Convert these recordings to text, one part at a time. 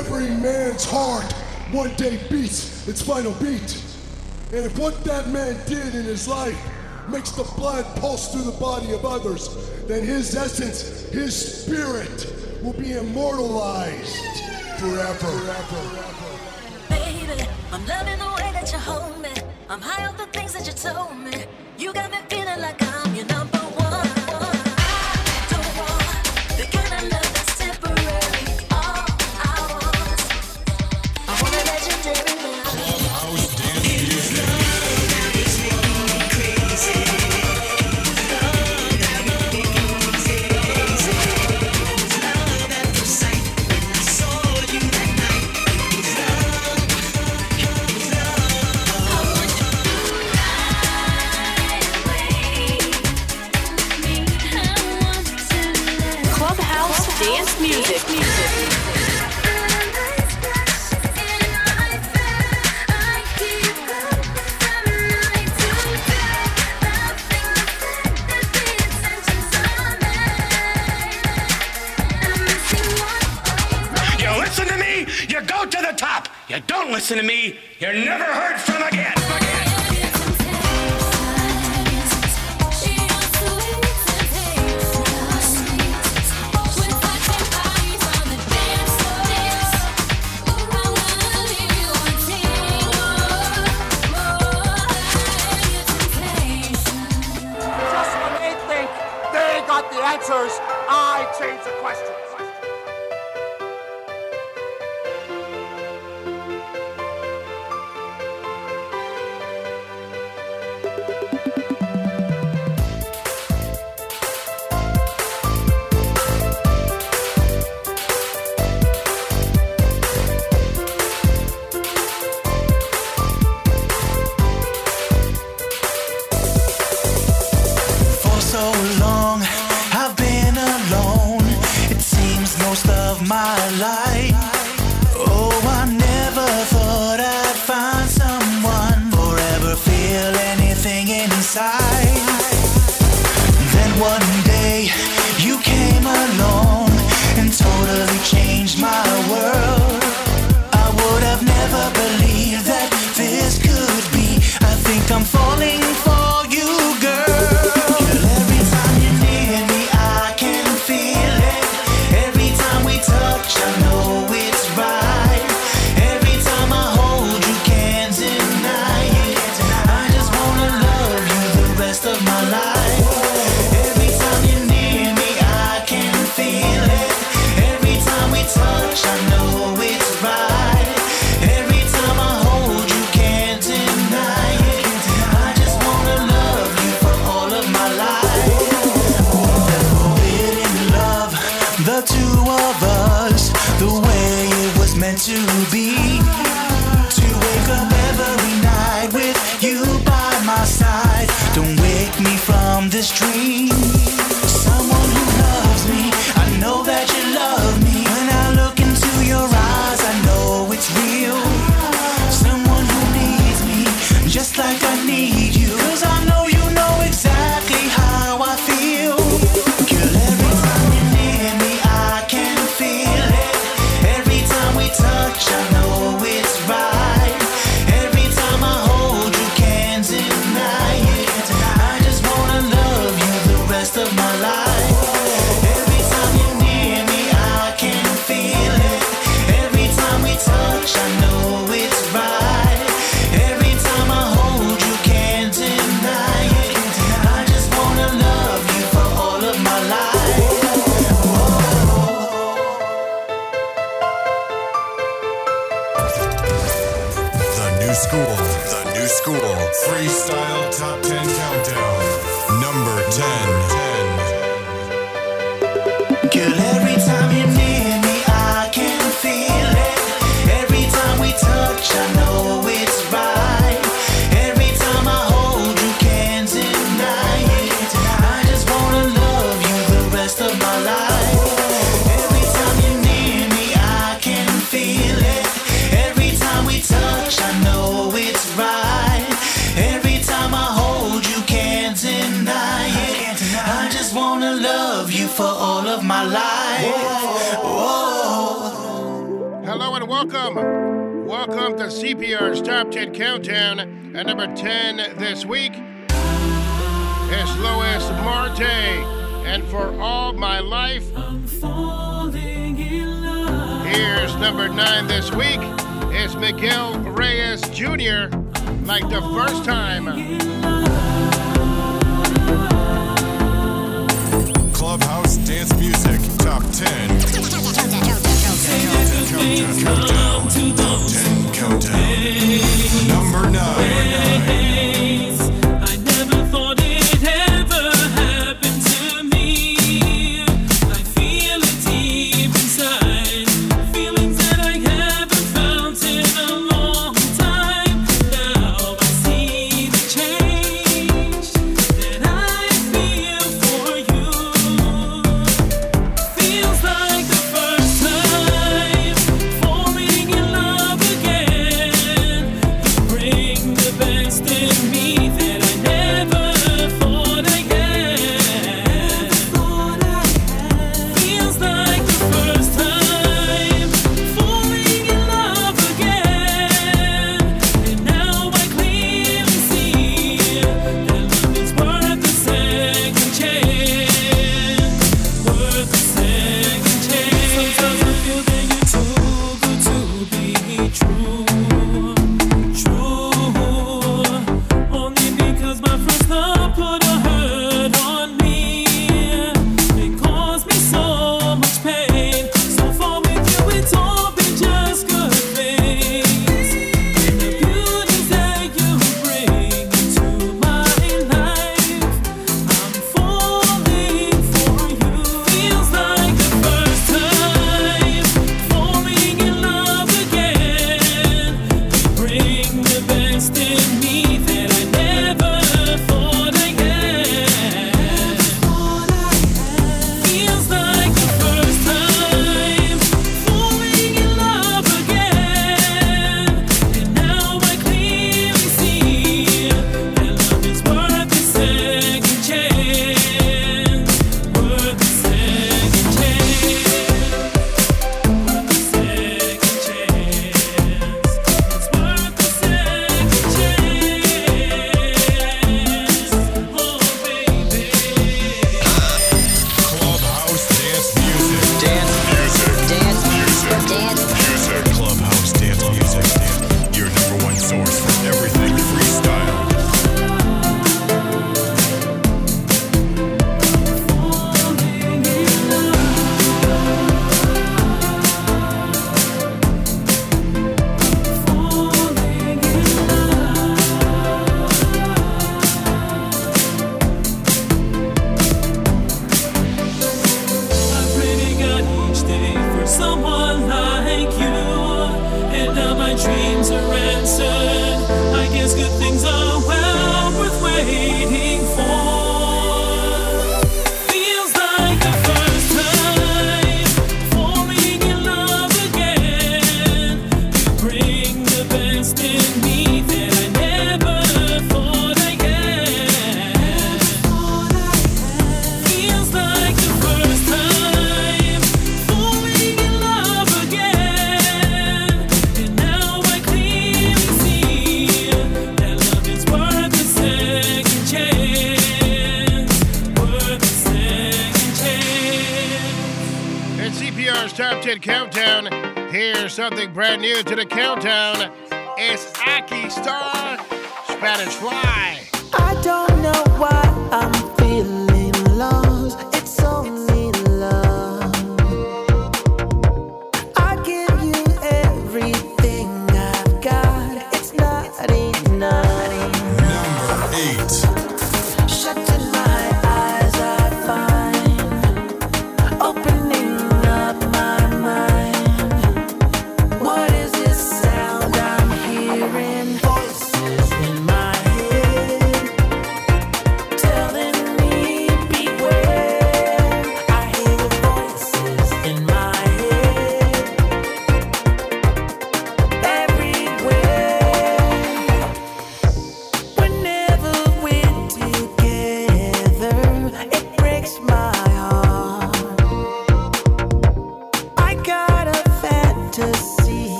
every man's heart one day beats its final beat. And if what that man did in his life makes the blood pulse through the body of others, then his essence, his spirit, will be immortalized forever. forever. Baby, I'm loving the way that you hold me. I'm high off the things that you told me. You got me feeling like I'm your number. listen to me. You're never hurt.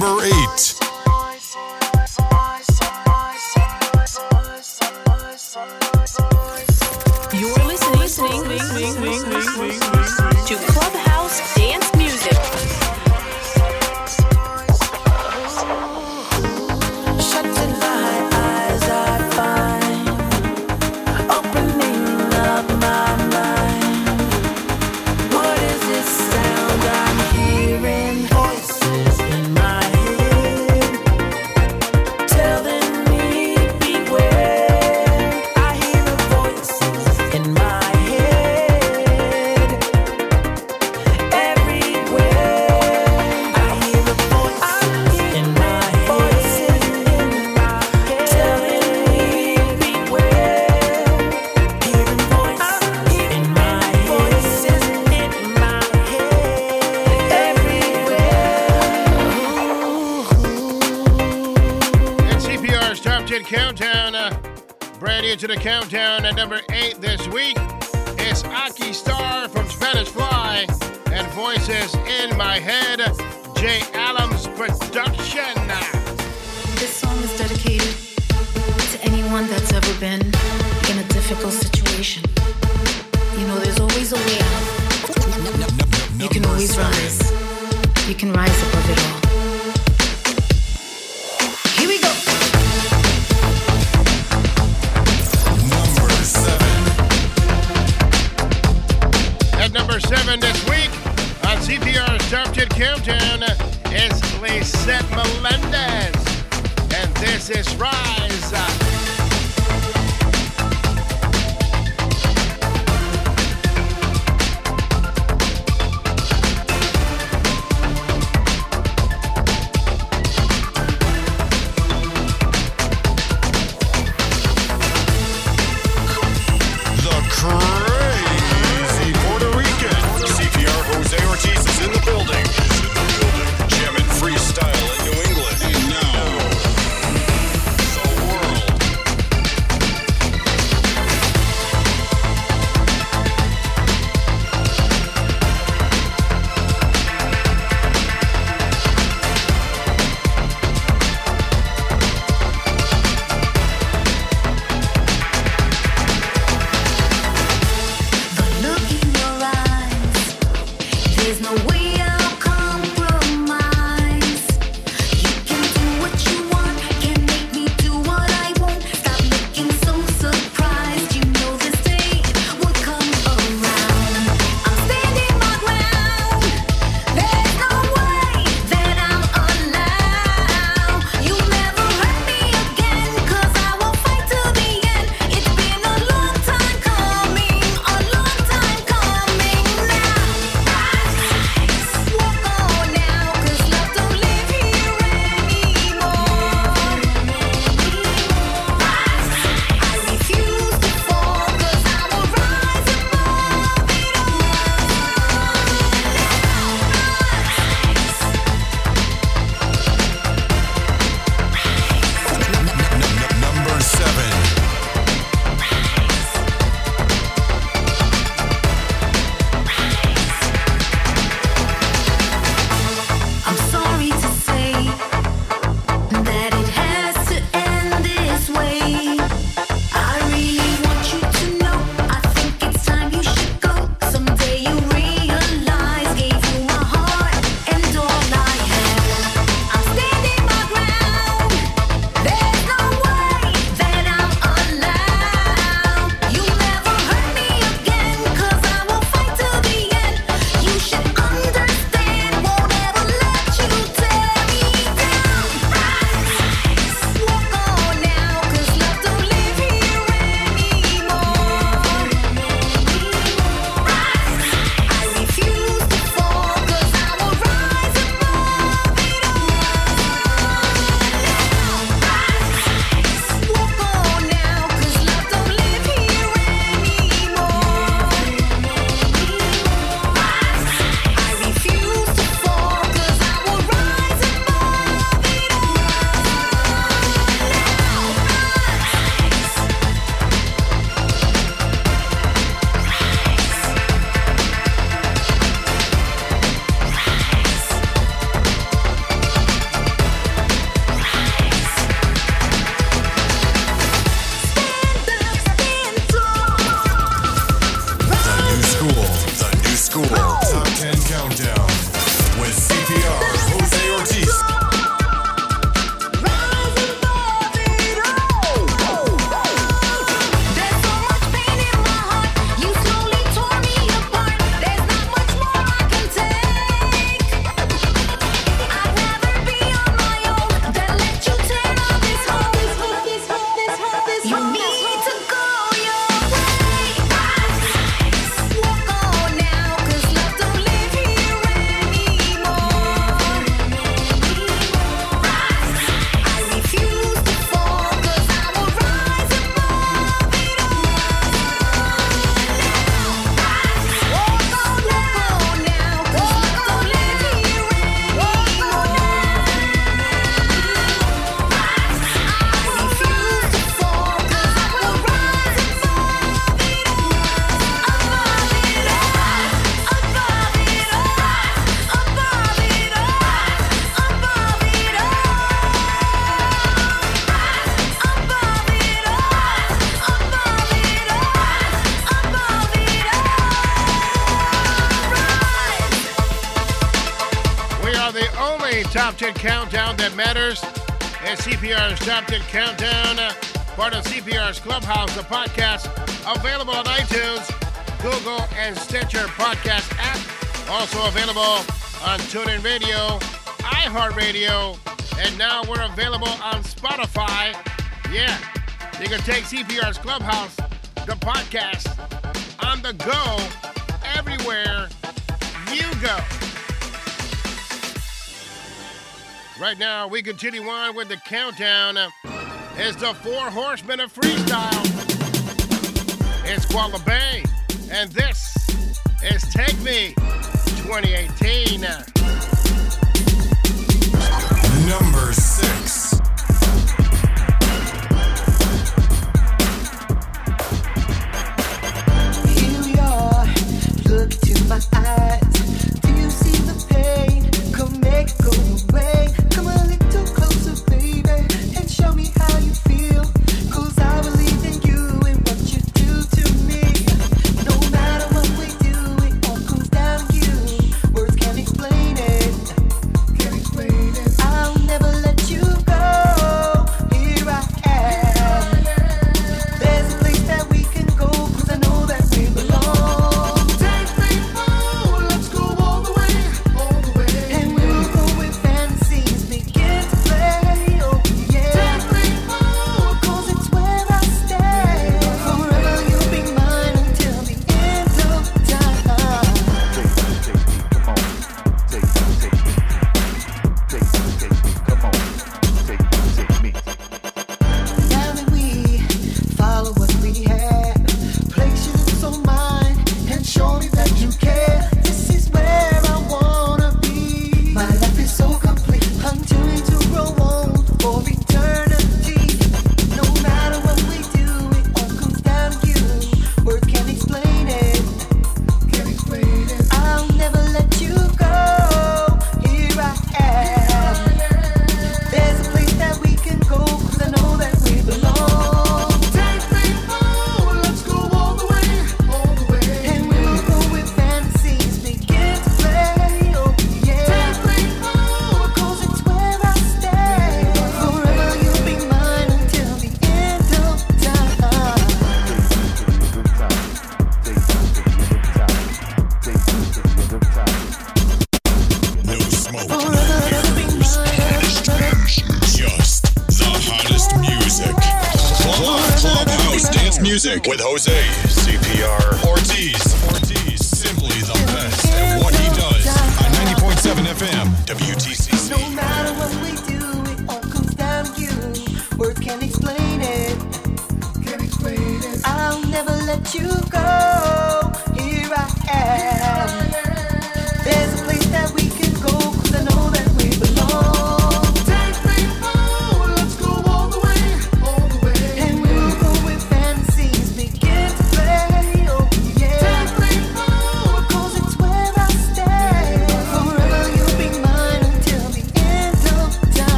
Number, eight. CPR's Top 10 Countdown, uh, part of CPR's Clubhouse, the podcast, available on iTunes, Google, and Stitcher podcast app. Also available on TuneIn Radio, iHeartRadio, and now we're available on Spotify. Yeah, you can take CPR's Clubhouse, the podcast, on the go, everywhere Right now, we continue on with the countdown. It's the Four Horsemen of Freestyle. It's Quadlibet, and this is Take Me 2018. with Jose.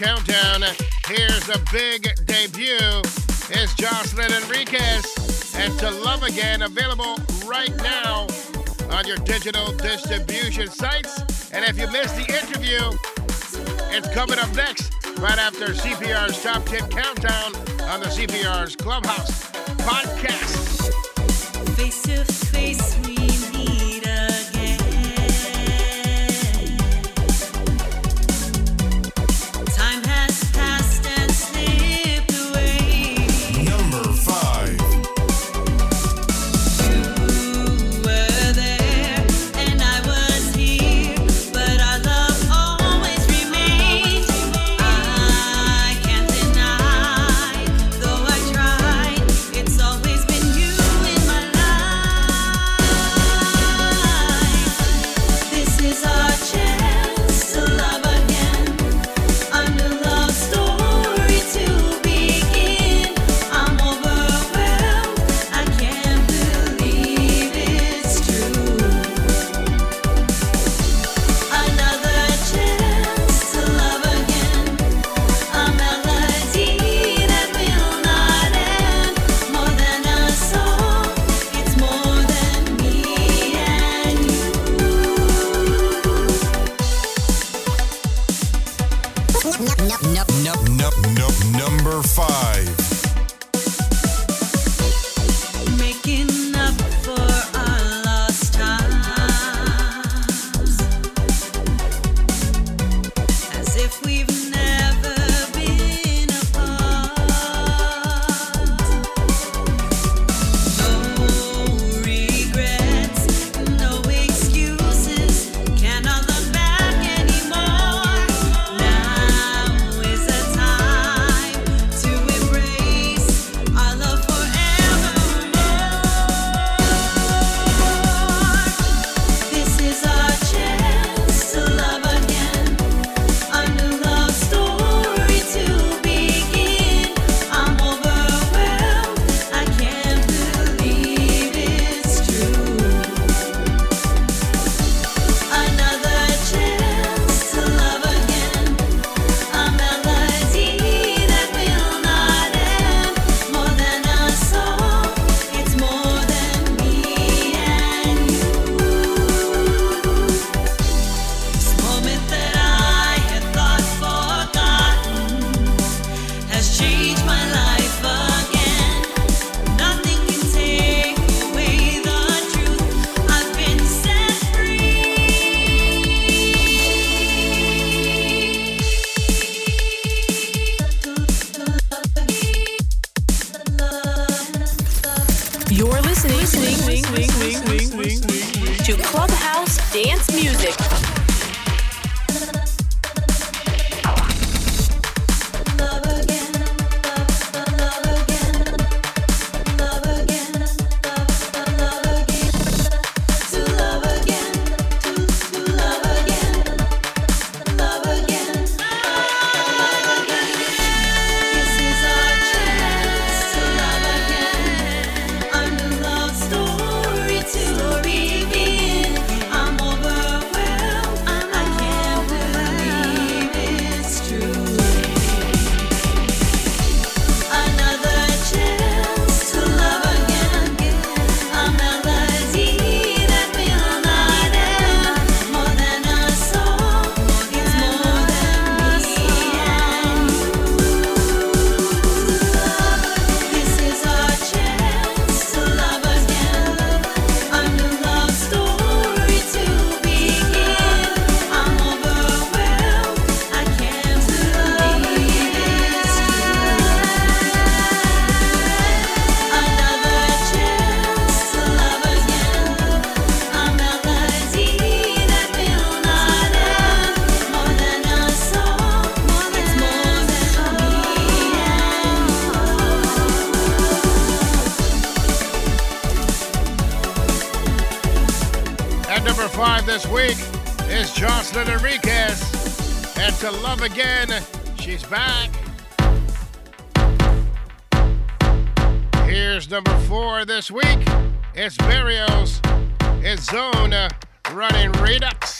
countdown. Here's a big debut. It's Jocelyn Enriquez and To Love Again, available right now on your digital distribution sites. And if you missed the interview, it's coming up next, right after CPR's Top 10 Countdown on the CPR's Clubhouse podcast. love again. She's back. Here's number four this week. It's Berrios. It's Zone Running Redux.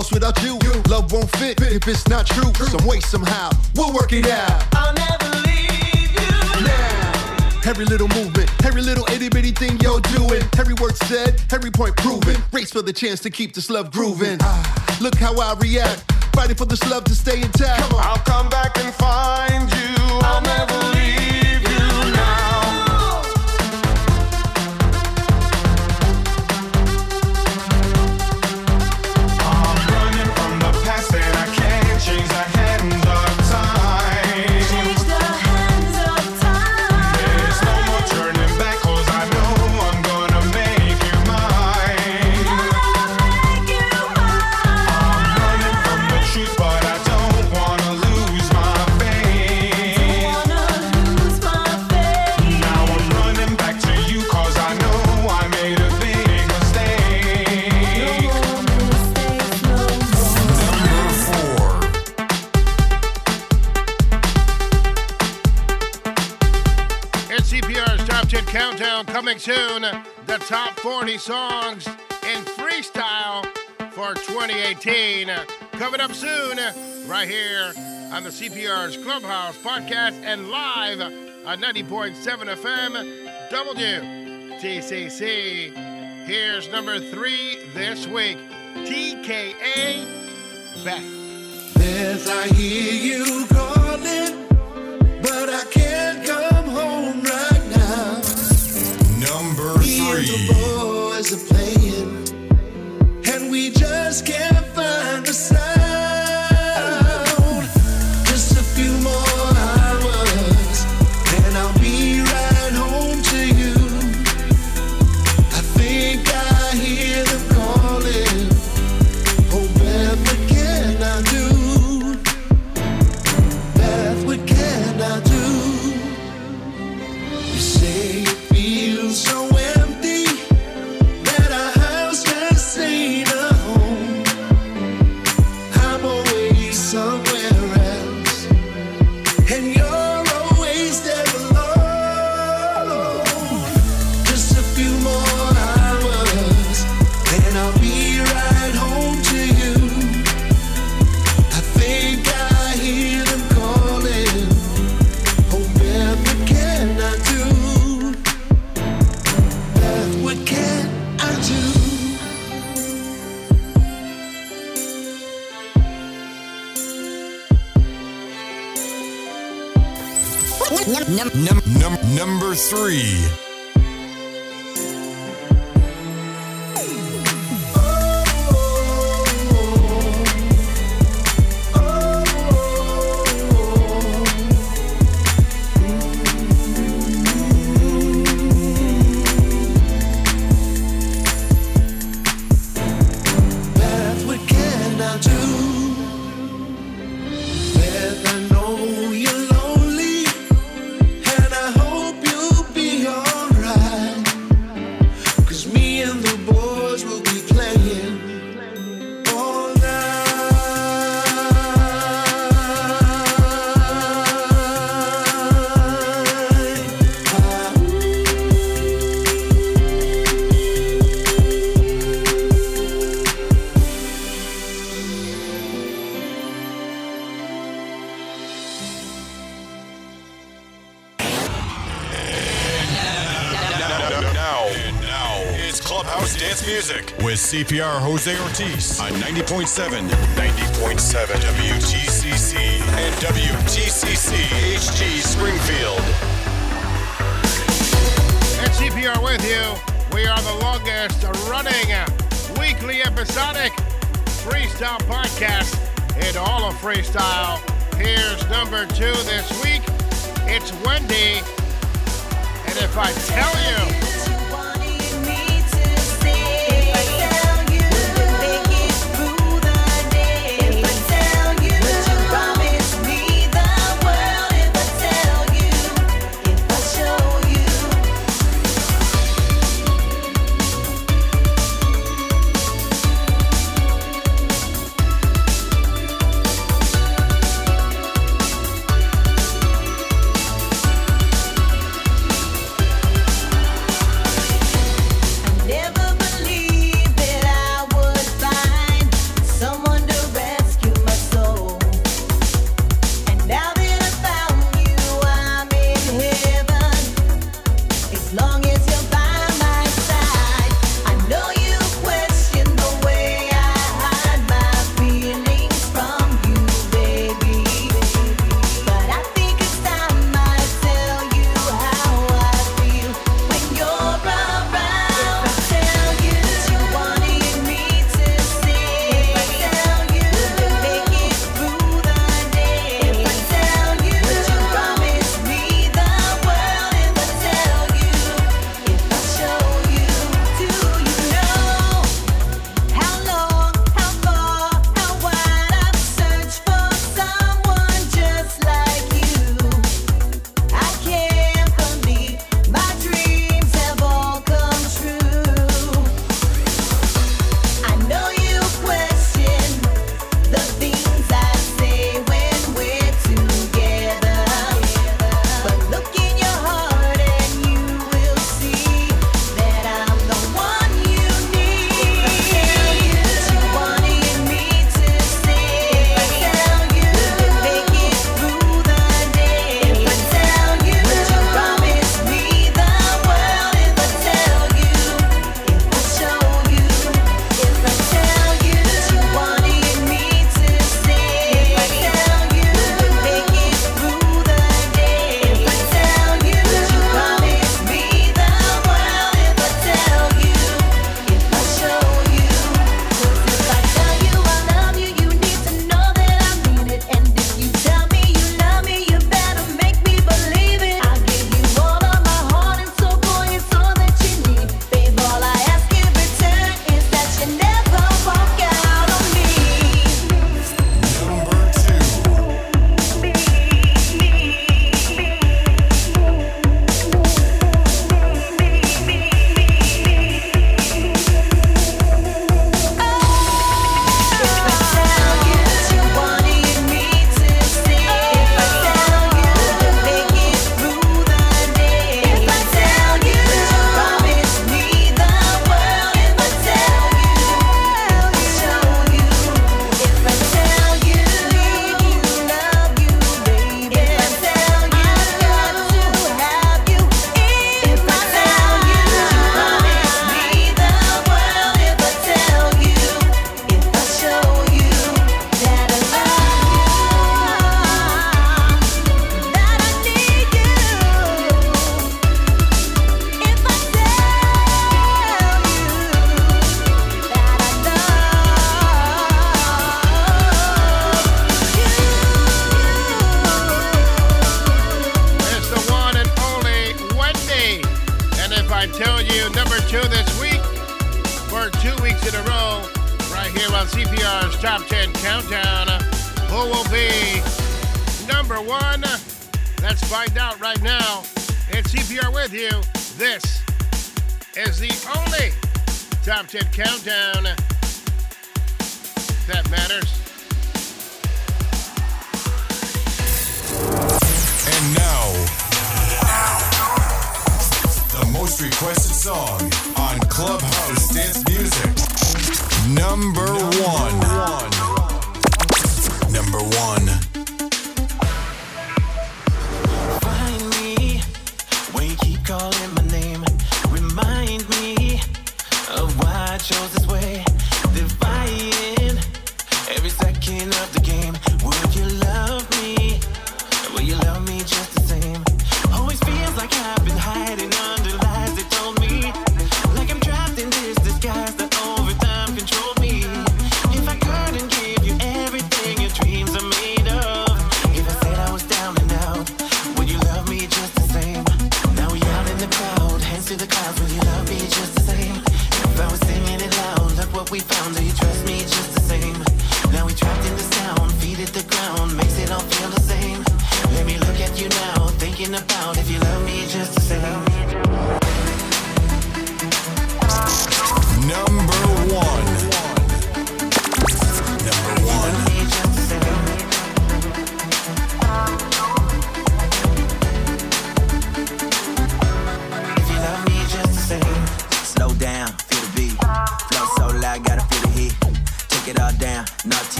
Lost without you. Love won't fit if it's not true. Some way, somehow, we'll work it out. I'll never leave you now. Every little movement, every little itty bitty thing you're doing, every word said, every point proven. Race for the chance to keep this love grooving. Ah, Look how I react, fighting for this love to stay intact. I'll come back and songs in freestyle for 2018. Coming up soon, right here on the CPR's Clubhouse podcast and live on 90.7 FM WTCC. Here's number three this week TKA Beth. As I hear you calling, just can't CPR Jose Ortiz on 90.7, 90.7 WTCC and WTCC HD Springfield. And CPR with you. We are the longest running weekly episodic freestyle podcast in all of freestyle. Here's number two this week. It's Wendy. And if I tell you,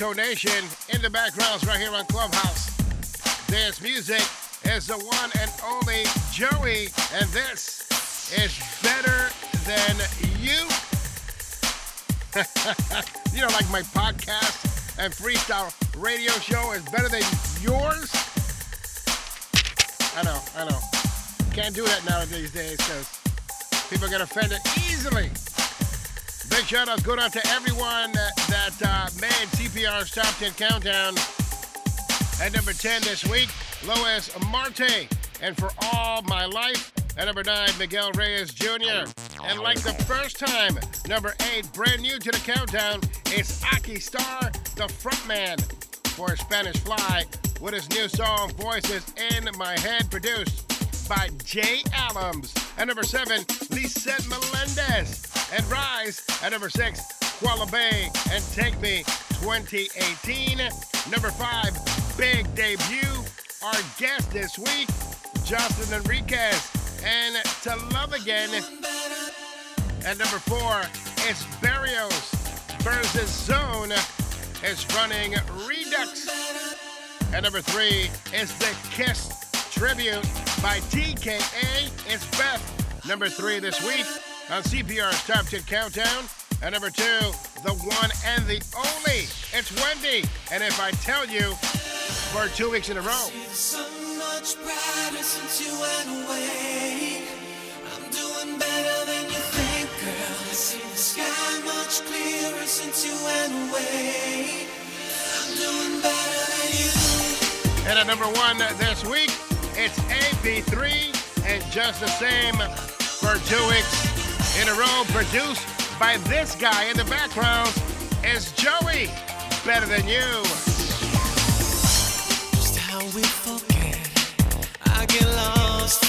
Of intonation, in the backgrounds right here on Clubhouse, dance music is the one and only Joee, and this is better than you. you know, like my podcast and freestyle radio show is better than yours. I know, I know. Can't do that nowadays days because people get offended easily. Big shout outs go out to everyone that, uh, made CPR's Top 10 Countdown at number 10 this week, Luis Marte. And for all my life, at number 9, Miguel Reyes Jr. And like the first time, number 8, brand new to the countdown, is Aki Star, the frontman for Spanish Fly, with his new song, Voices in My Head, produced by Jay Adams. At number 7, Lisette Melendez. And Rise at number 6, Quadlibet and Take Me 2018. Number 5, big debut. Our guest this week, Jocelyn Enriquez. And To Love Again. At number 4, it's Berrios versus Zone. It's running Redux. At number 3, it's the Kiss tribute by TKA. It's Beth. Number 3 this week on CPR's Top 10 Countdown. At number 2, the one and the only. It's Wendy. And if I tell you, for two weeks in a row. So much brighter since you went away. I'm doing better than you think, girl. I see the sky much clearer since you went away. I'm doing better than you. And at number one this week, it's AP3 and just the same for two weeks in a row, produced by this guy in the background is Joee. Better than you. Just how we forget. I get lost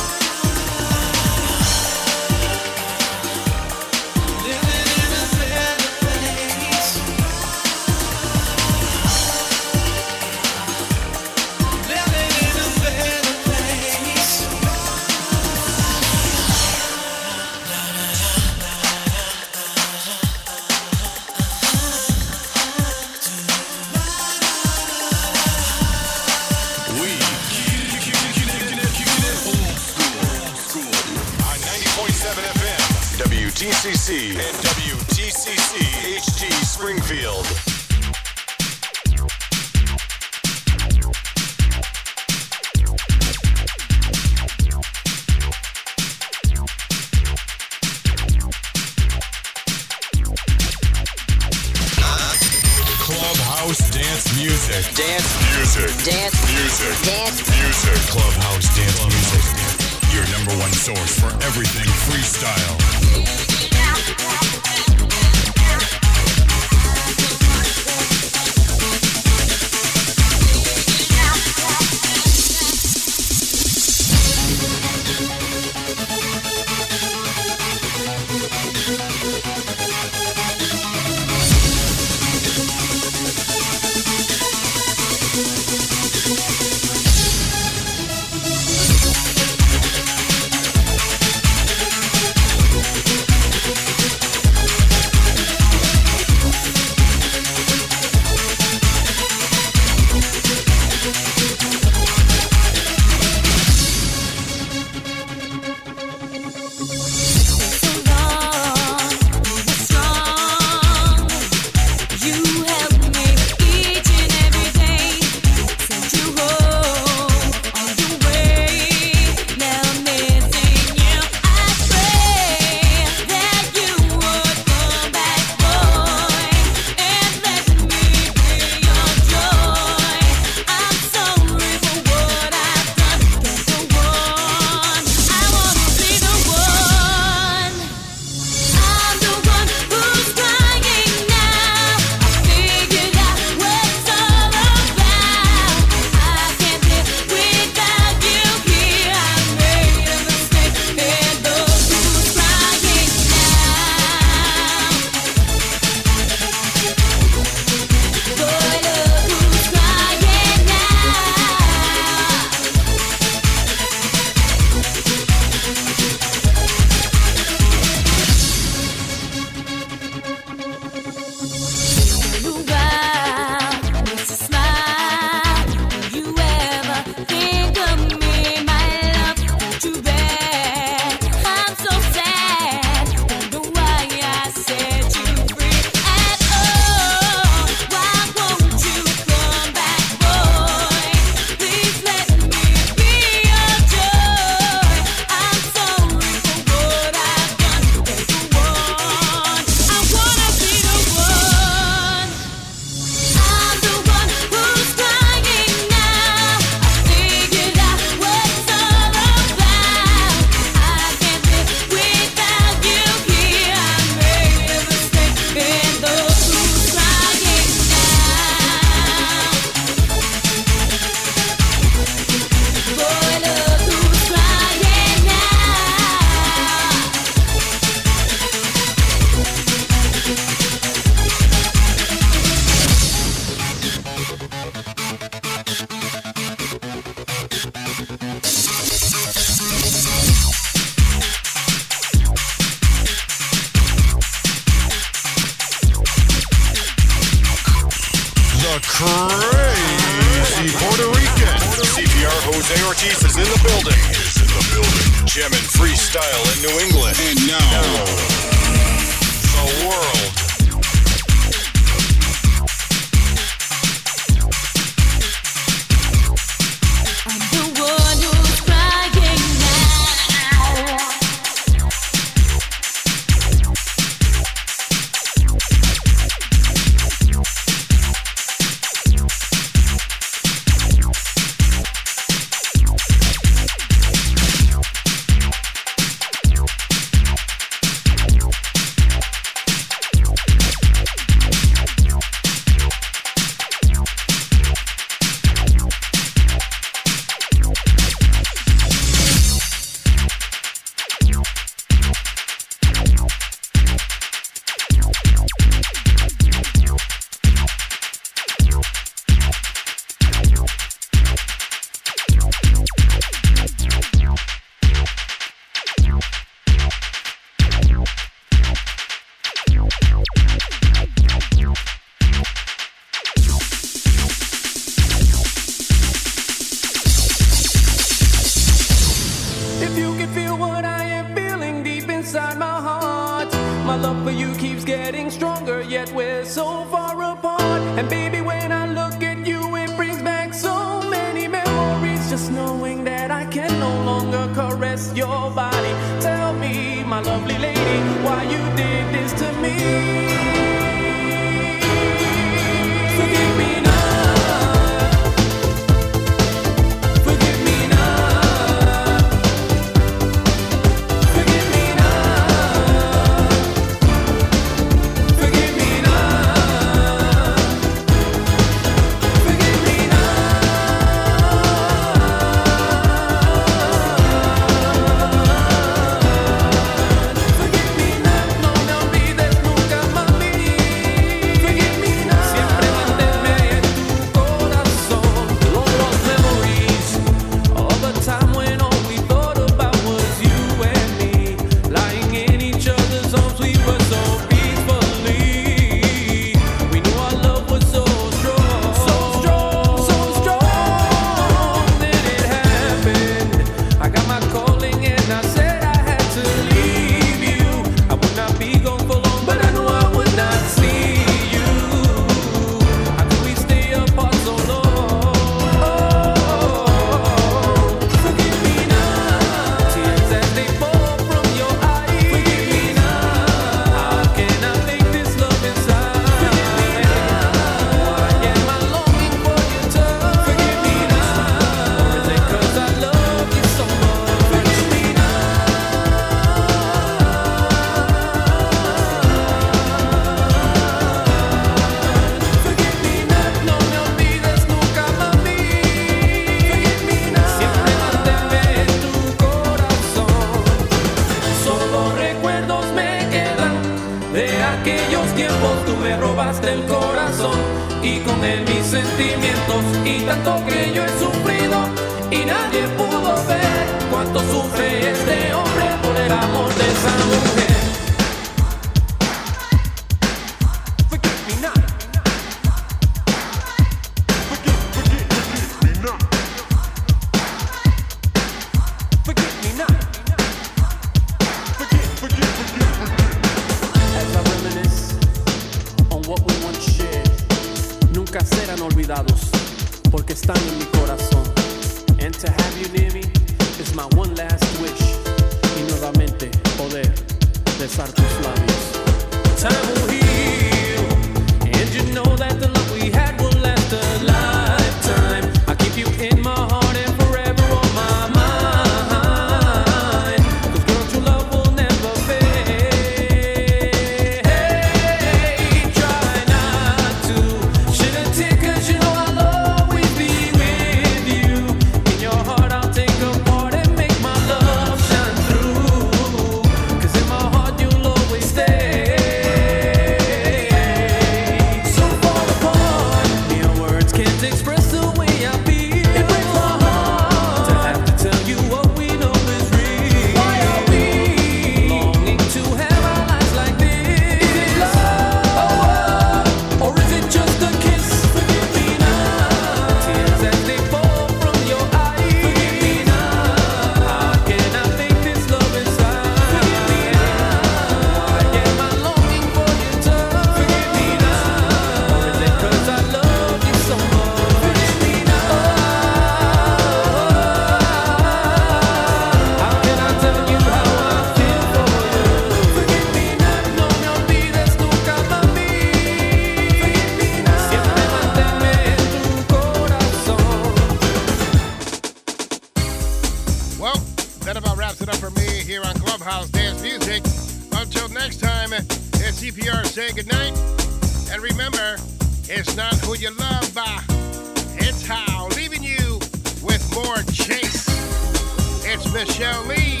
Michelle Lee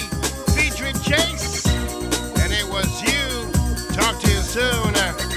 featuring Chase. And it was you. Talk to you soon.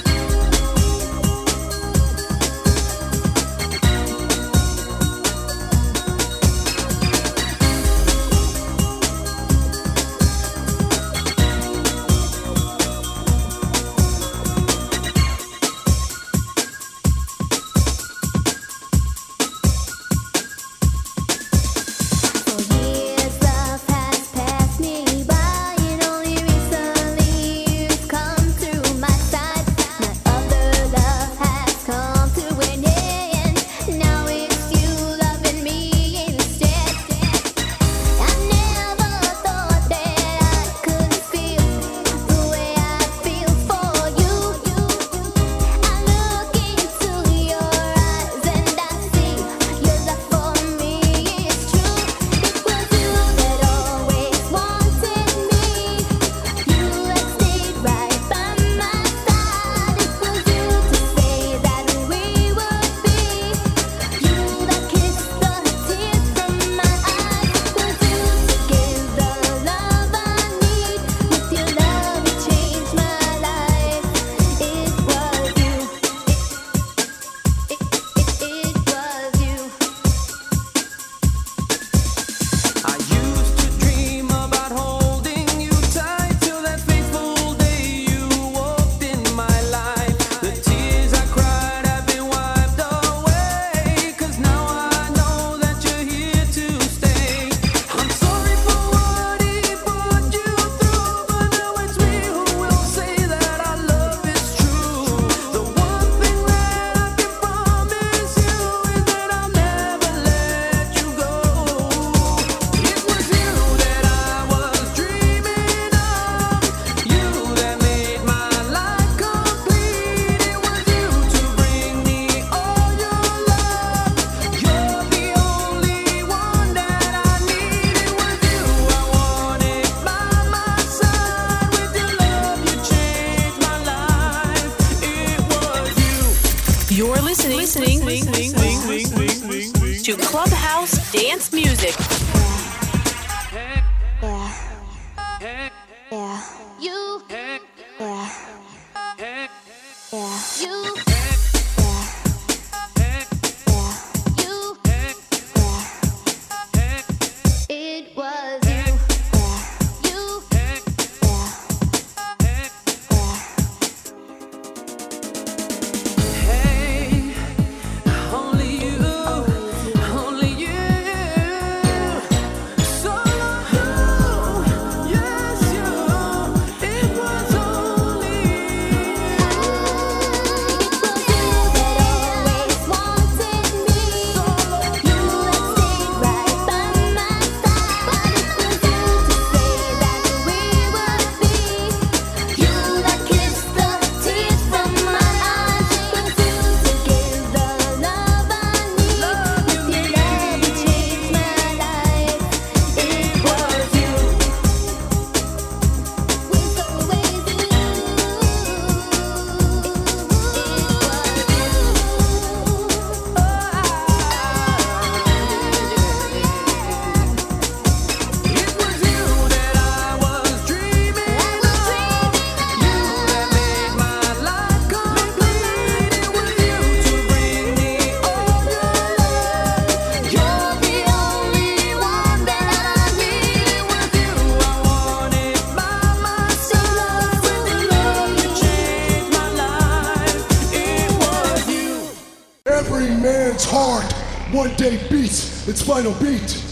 its final beat.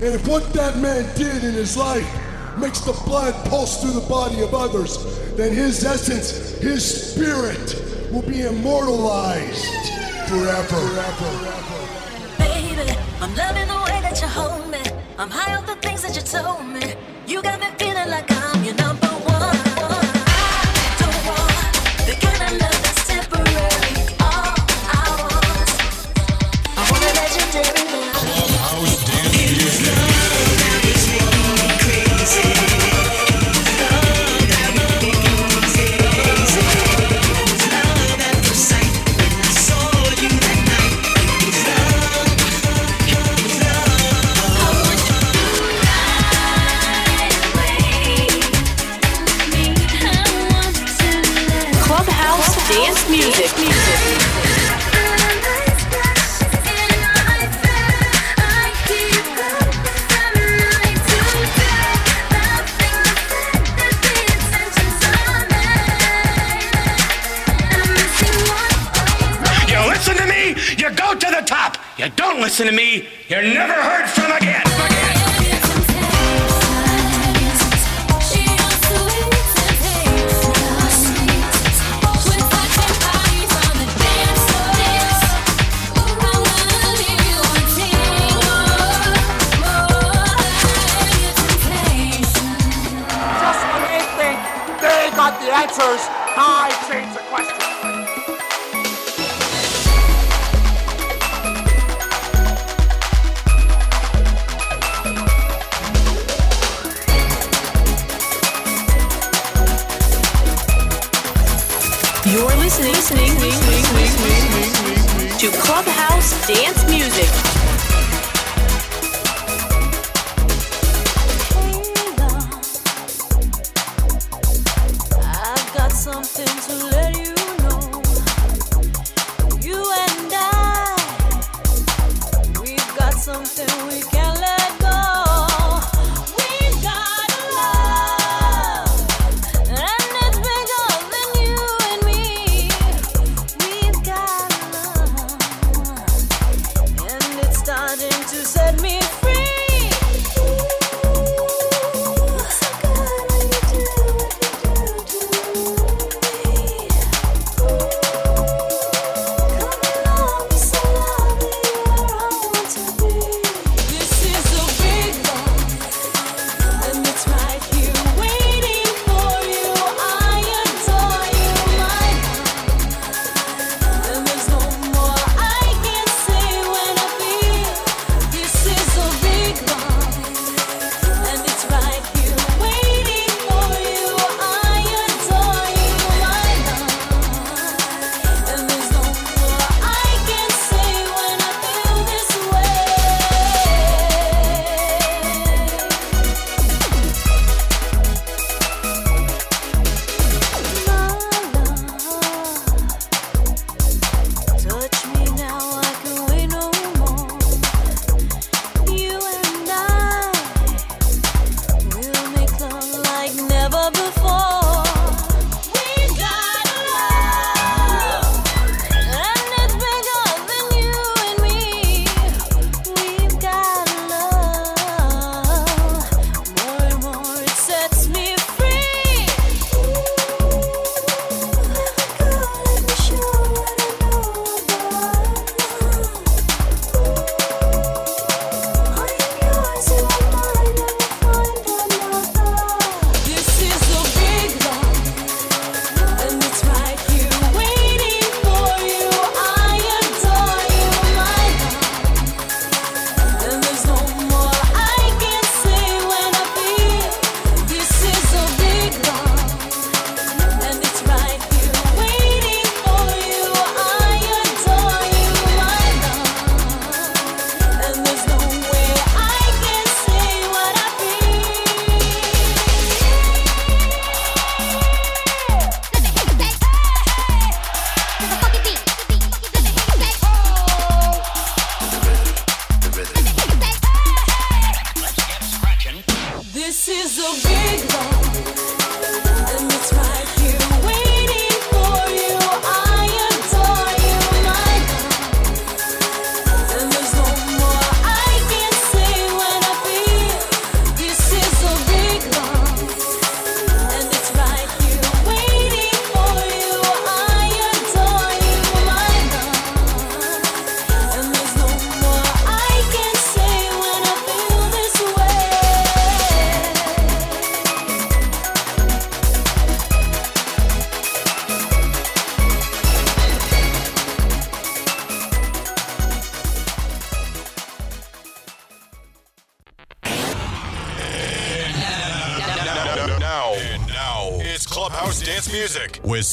And if what that man did in his life makes the blood pulse through the body of others, then his essence, his spirit, will be immortalized forever. Baby, I'm loving the way that you hold me. I'm high off the things that you told me. You got me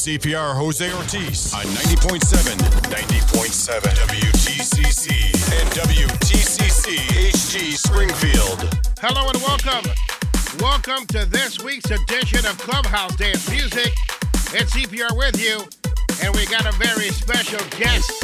CPR, Jose Ortiz on 90.7, 90.7 WTCC and WTCC HD Springfield. Hello and welcome. Welcome to this week's edition of Clubhouse Dance Music. It's CPR with you, and we got a very special guest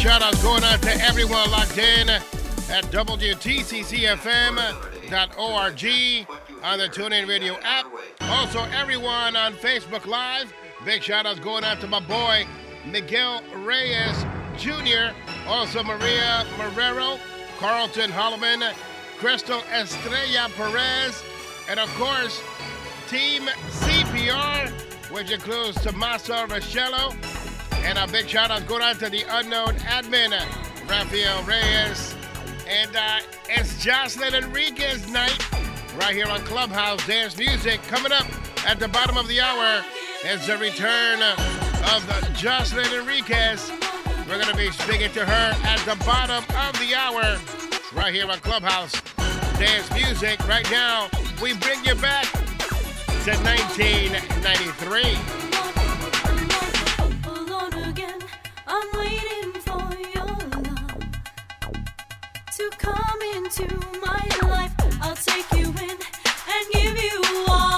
Shout outs going out to everyone locked in at WTCCFM.org on the TuneIn Radio app. Also, everyone on Facebook Live. Big shout outs going out to my boy Miguel Reyes Jr., also Maria Marrero, Carlton Holloman, Crystal Estrella Perez, and of course, Team CPR, which includes Tommaso Rochello, and a big shout out going out to the unknown admin, Rafael Reyes. And uh, it's Jocelyn Enriquez night right here on Clubhouse Dance Music. Coming up at the bottom of the hour is the return of Jocelyn Enriquez. We're going to be speaking to her at the bottom of the hour right here on Clubhouse Dance Music. Right now, we bring you back to 1993. To come into my life. I'll take you in and give you all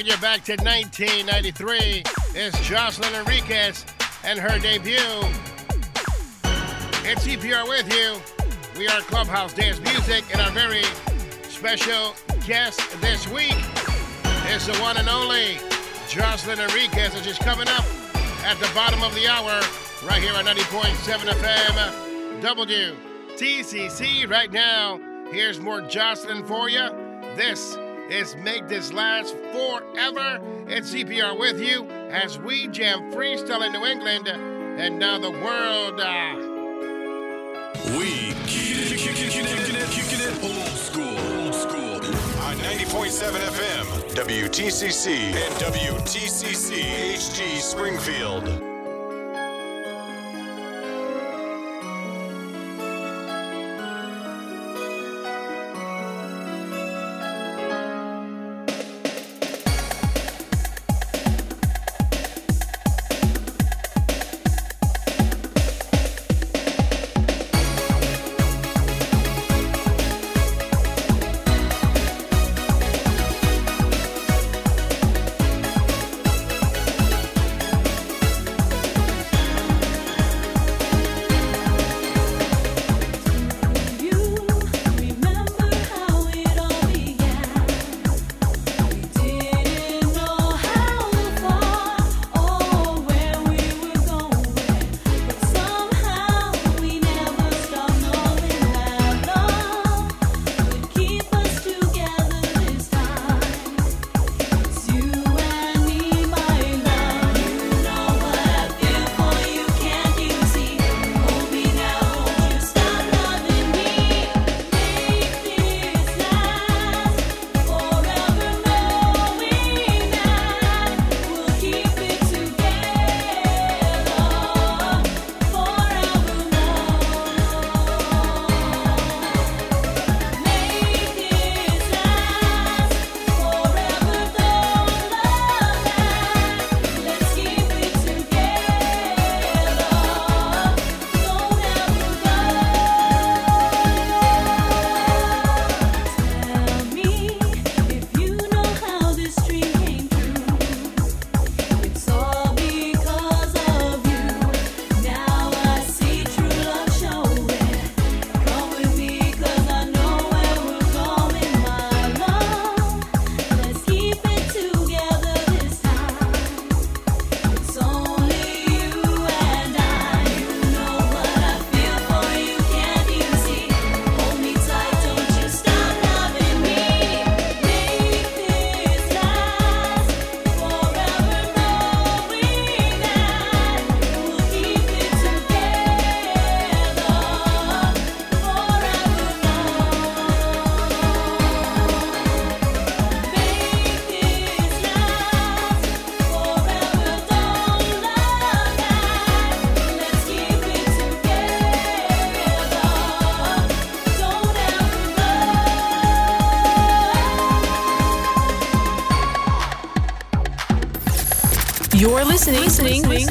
Taking you back to 1993 is Jocelyn Enriquez and her debut. It's CPR with you. We are Clubhouse Dance Music, and our very special guest this week is the one and only Jocelyn Enriquez, which is coming up at the bottom of the hour right here on 90.7 FM WTCC. Right now, here's more Jocelyn for you. This is Make This Last Forever. It's CPR with you as we jam freestyle in New England and now the world. Uh, We kicking it, kicking it, kicking it, kicking it old school, old school. On 90.7 FM, WTCC and WTCC HD Springfield.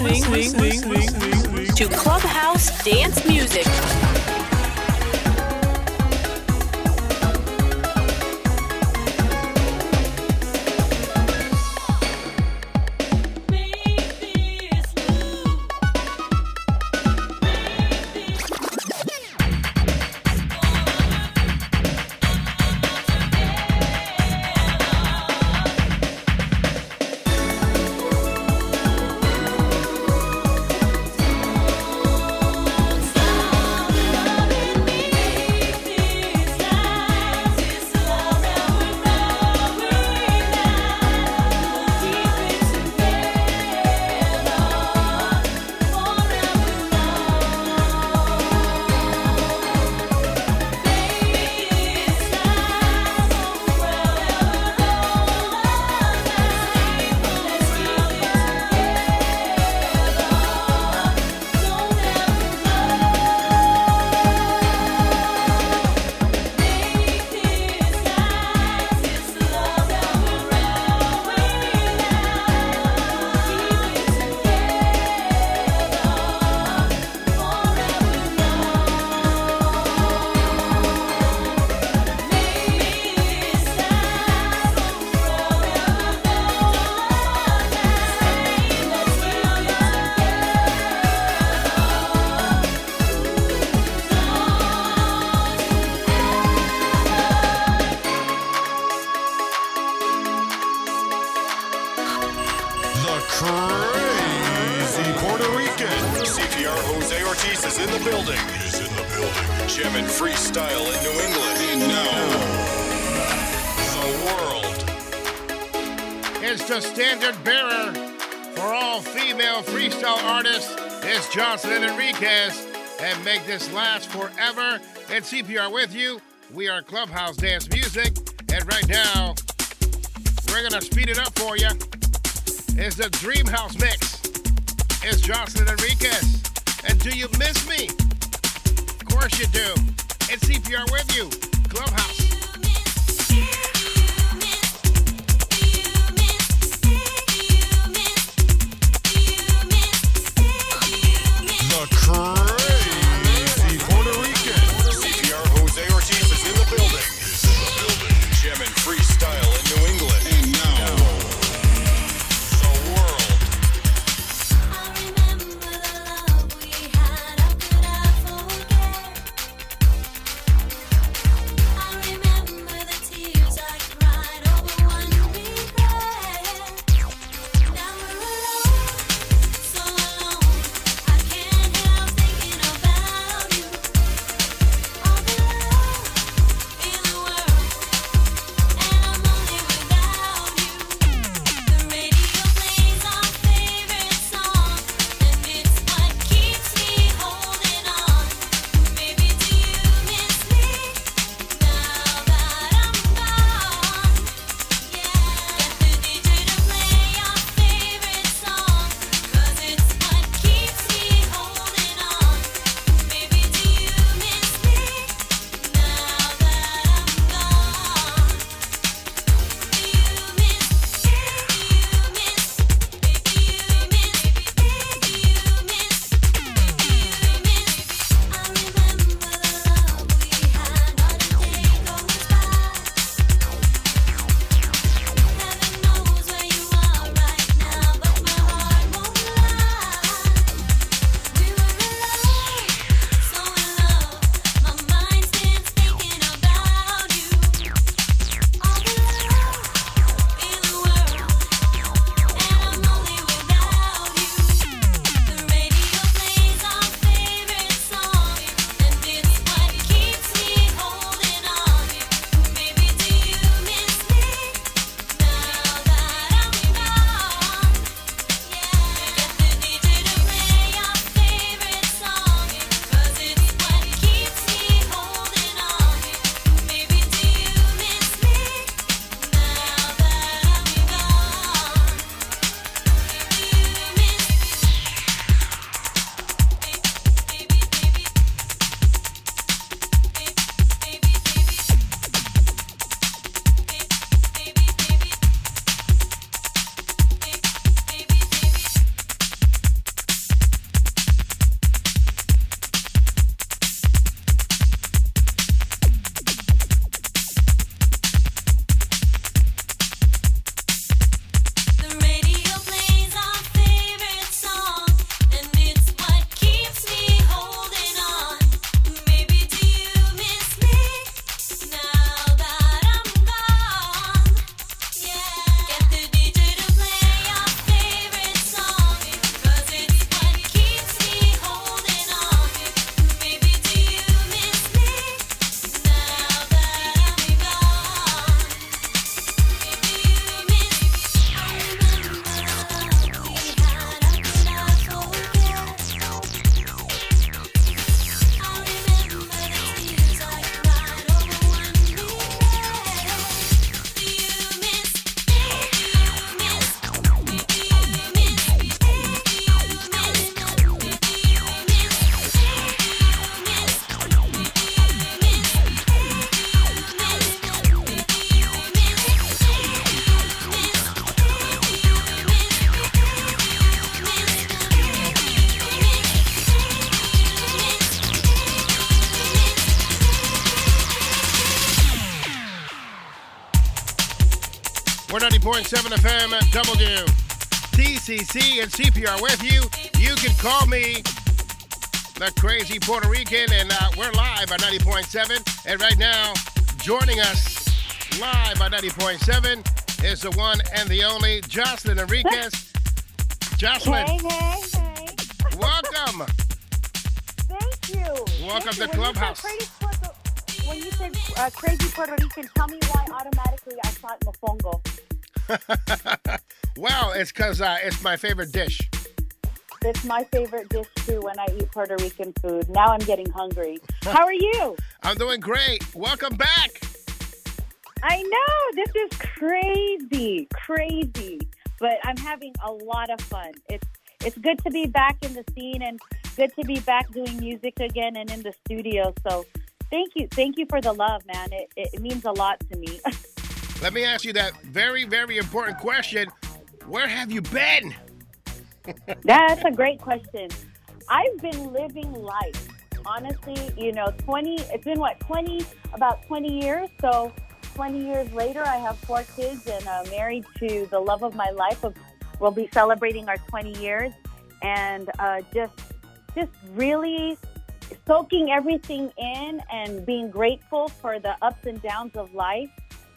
Listening, to Clubhouse Dance Music. And CPR with you. We are Clubhouse Dance Music. And right now, we're to speed it up for you. It's the Dream House Mix. It's Jocelyn Enriquez. And do you miss me? Of course you do. It's CPR with you. Clubhouse. 101.7 FM W. TCC and CPR with you. You can call me the crazy Puerto Rican, and uh, we're live at 90.7. And right now, joining us live at 90.7 is the one and the only Jocelyn Enriquez. Jocelyn. Hey, hey, hey. Welcome. Thank you. Welcome Thank to you. Clubhouse when you said uh, crazy Puerto Rican, tell me why automatically I thought mofongo. Well, it's because uh, it's my favorite dish. It's my favorite dish too when I eat Puerto Rican food. Now I'm getting hungry. How are you? I'm doing great. Welcome back. I know this is crazy, crazy, but I'm having a lot of fun. It's it's good to be back in the scene and good to be back doing music again and in the studio. So thank you, thank you for the love, man. It it, it means a lot to me. Let me ask you that very, very important question. Where have you been? That's a great question. I've been living life. Honestly, you know, 20, it's been what, 20, about 20 years. So 20 years later, I have four kids and uh, married to the love of my life. We'll be celebrating our 20 years and uh, just, just really soaking everything in and being grateful for the ups and downs of life.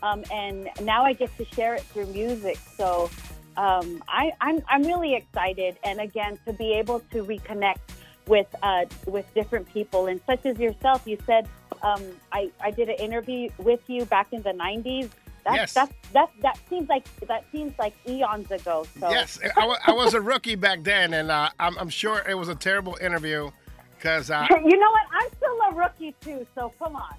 Um, and now I get to share it through music. So um, I, I'm, I'm really excited. And again, to be able to reconnect with, uh, with different people and such as yourself, you said, um, I, I did an interview with you back in the 90s. That's, Yes. that's, that, that seems like, that seems like eons ago. So Yes, I I was a rookie back then, and uh, I'm, I'm sure it was a terrible interview because uh, you know what? I'm still a rookie too. So come on.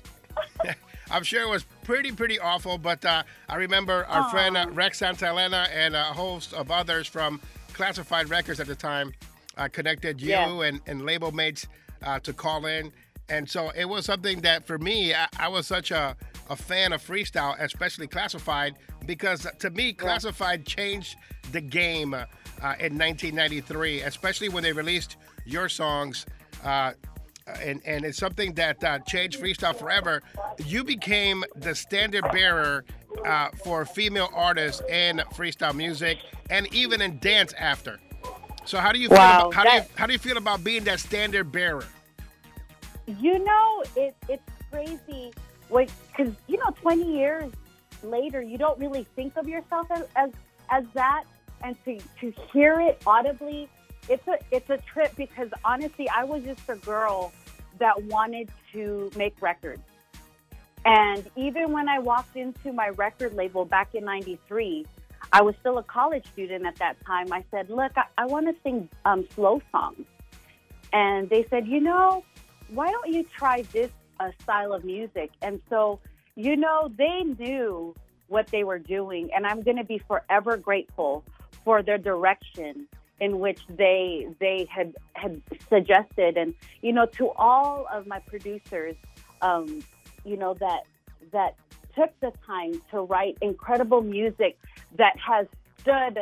I'm sure it was pretty, pretty awful. But uh, I remember our Aw. friend uh, Rex Santa Elena and a host of others from Classified Records at the time uh, connected you Yeah. and, and label mates uh, to call in. And so it was something that for me, I, I was such a, a fan of freestyle, especially Classified, because to me, Classified changed the game uh, in 1993, especially when they released your songs. And, and it's something that uh, changed freestyle forever. You became the standard bearer uh, for female artists in freestyle music and even in dance after. So how do you feel Wow, about, how do you how do you feel about being that standard bearer? You know, it, it's crazy because you know, 20 years later, you don't really think of yourself as as, as that, and to, to hear it audibly, it's a it's a trip because honestly, I was just a girl that wanted to make records, and even when I walked into my record label back in '93. I was still a college student at that time. I said, "Look, I, I want to sing um, slow songs," and they said, "You know, why don't you try this uh, style of music? And so, you know, they knew what they were doing, and I'm going to be forever grateful for their direction in which they they had had suggested. And you know, to all of my producers, um, you know that that took the time to write incredible music that has stood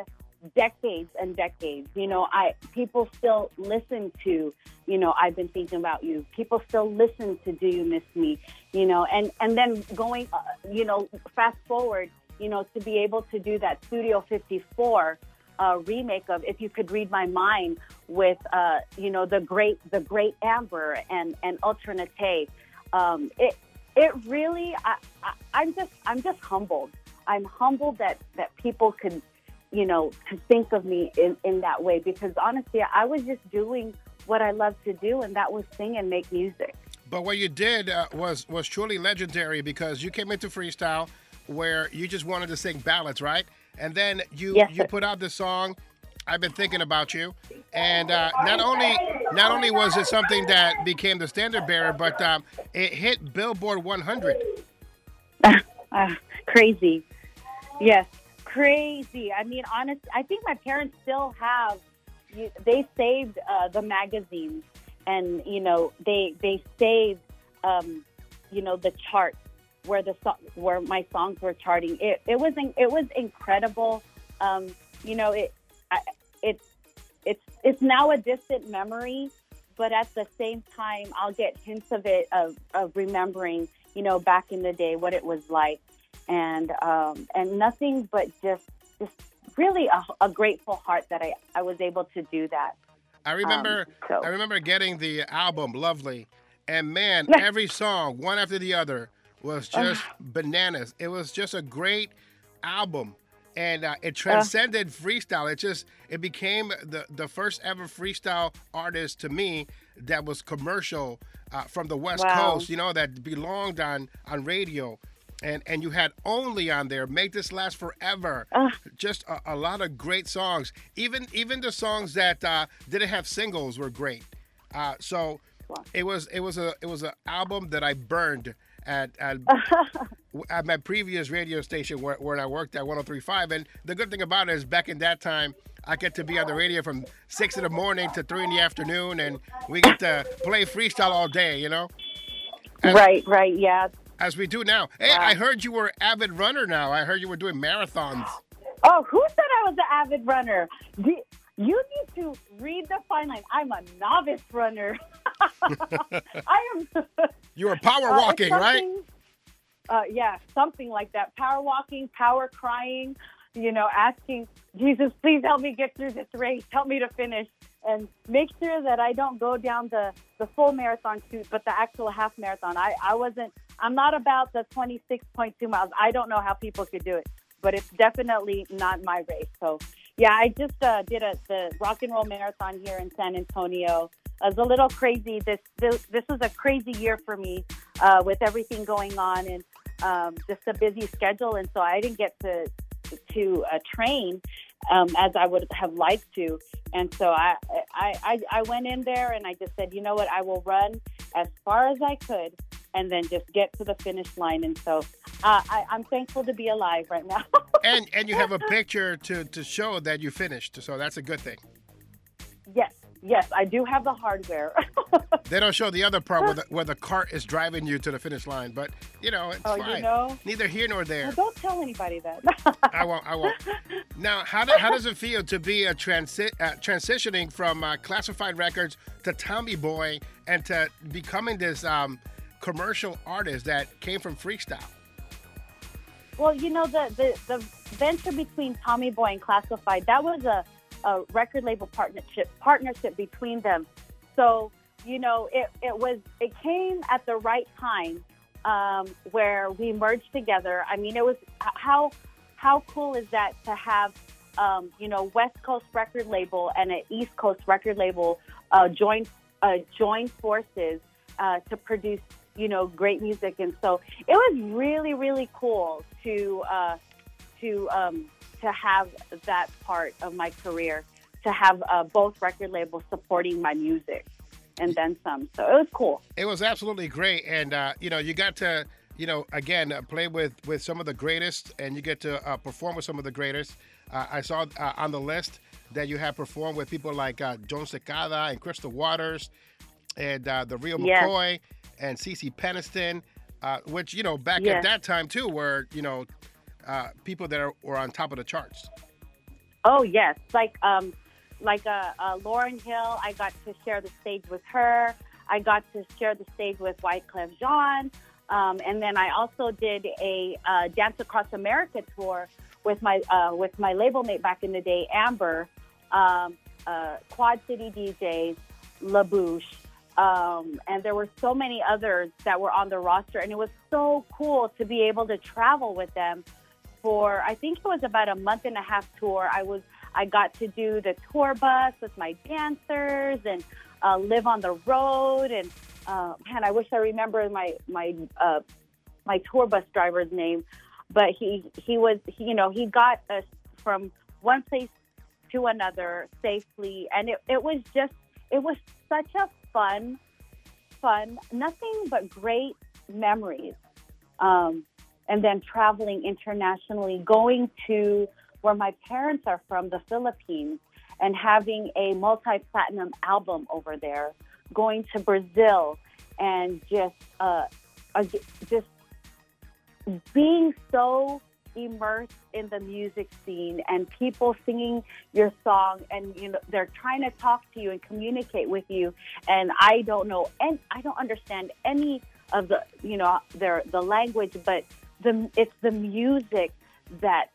decades and decades. You know, I people still listen to, you know, I've been thinking about you. People still listen to Do You Miss Me? You know, and and then going, uh, you know, fast forward, you know, to be able to do that Studio 54 uh, remake of If You Could Read My Mind with, uh, you know, the great the great Amber and and Ultra Nate. Um, it it really, I, I, I'm just I'm just humbled. I'm humbled that that people could you know, to think of me in, in that way because honestly, I was just doing what I love to do, and that was sing and make music. But what you did uh, was was truly legendary because you came into freestyle where you just wanted to sing ballads, right? And then you Yes, you put out this song. I've been thinking about you, and uh, not only not only was it something that became the standard bearer, but um, it hit Billboard 100. Uh, crazy. Yes, crazy. I mean, honest. I think my parents still have. They saved uh, the magazines, and you know, they they saved, um, you know, the charts where the so- where my songs were charting. It it was in, it was incredible. Um, you know, it I, it's it's it's now a distant memory, but at the same time, I'll get hints of it of, of remembering, you know, back in the day what it was like, and um, and nothing but just just really a, a grateful heart that I, I was able to do that. I remember Um, so- I remember getting the album Lovely, and man, every song one after the other was just bananas. It was just a great album. and uh, it transcended freestyle. It just it became the the first ever freestyle artist to me that was commercial uh, from the West Wow. Coast. You know that belonged on on radio. And, and you had only on there make this last forever just a, a lot of great songs even even the songs that uh, didn't have singles were great uh, so it was it was a it was an album that I burned at at, at my previous radio station where, where I worked at 103.5 and the good thing about it is back in that time I get to be on the radio from six in the morning to three in the afternoon and we get to play freestyle all day you know? Right, right, yeah. as we do now. Hey I heard you were an avid runner now. I heard you were doing marathons. Oh, who said I was an avid runner? You need to read the fine line. I'm a novice runner. I am. You're power Uh, walking right Uh, yeah, something like that. Power walking, power crying. You know, asking Jesus, please help me get through this race. Help me to finish, and make sure that I don't go down the the full marathon shoot, but the actual half marathon. I I wasn't. I'm not about the 26.2 miles. I don't know how people could do it, but it's definitely not my race. So yeah, I just uh, did a the rock and roll marathon here in San Antonio. It was a little crazy. This this, was a crazy year for me uh, with everything going on and um, just a busy schedule, and so I didn't get to to uh, train um, as I would have liked to. And so I, I I I went in there and I just said, you know what, I will run as far as I could. And then just get to the finish line, and so uh, I, I'm thankful to be alive right now. and and you have a picture to to show that you finished so that's a good thing yes, yes, I do have the hardware. They don't show the other part where the, where the cart is driving you to the finish line, but you know it's Oh, you fine. know? Neither here nor there. Well, don't tell anybody that. I won't. I won't. Now, how, do, how does it feel to be a transi- uh, transitioning from uh, classified records to Tommy Boy and to becoming this um, commercial artists that came from freestyle? Well, you know the the, the venture between Tommy Boy and Classified that was a, a record label partnership partnership between them. So you know it, it was it came at the right time um, where we merged together. I mean, it was how how cool is that to have um, you know West Coast record label and an East Coast record label uh, join uh, join forces uh, to produce you know great music, and so it was really really cool to uh, to um, to have that part of my career to have uh, both record labels supporting my music and then some. So it was cool. It was absolutely great, and uh, you know, you got to, you know, again, uh, play with with some of the greatest, and you get to uh, perform with some of the greatest. Uh, I saw uh, on the list that you have performed with people like uh, Jon Secada and Crystal Waters, and uh, the Real Yes. McCoy and Cece Peniston, uh, which you know back at that time too were you know uh, people that are, were on top of the charts. Oh yes, like um, like uh, uh, Lauryn Hill. I got to share the stage with her. I got to share the stage with Wyclef Jean, um, and then I also did a uh, Dance Across America tour with my uh, with my label mate back in the day, Amber, um, uh, Quad City DJs, La Bouche, um, and there were so many others that were on the roster, and it was so cool to be able to travel with them for I think it was about a month and a half tour. I was I got to do the tour bus with my dancers and uh, live on the road. And uh, man, I wish I remember my my uh, my tour bus driver's name, but he he was he, you know he got us from one place to another safely, and it, it was just it was such a fun fun nothing but great memories. Um, and then traveling internationally, going to where my parents are from, the Philippines, and having a multi platinum album over there, going to Brazil, and just uh, just being so immersed in the music scene and people singing your song and you know they're trying to talk to you and communicate with you. And I don't know and I don't understand any of the you know their the language but the it's the music that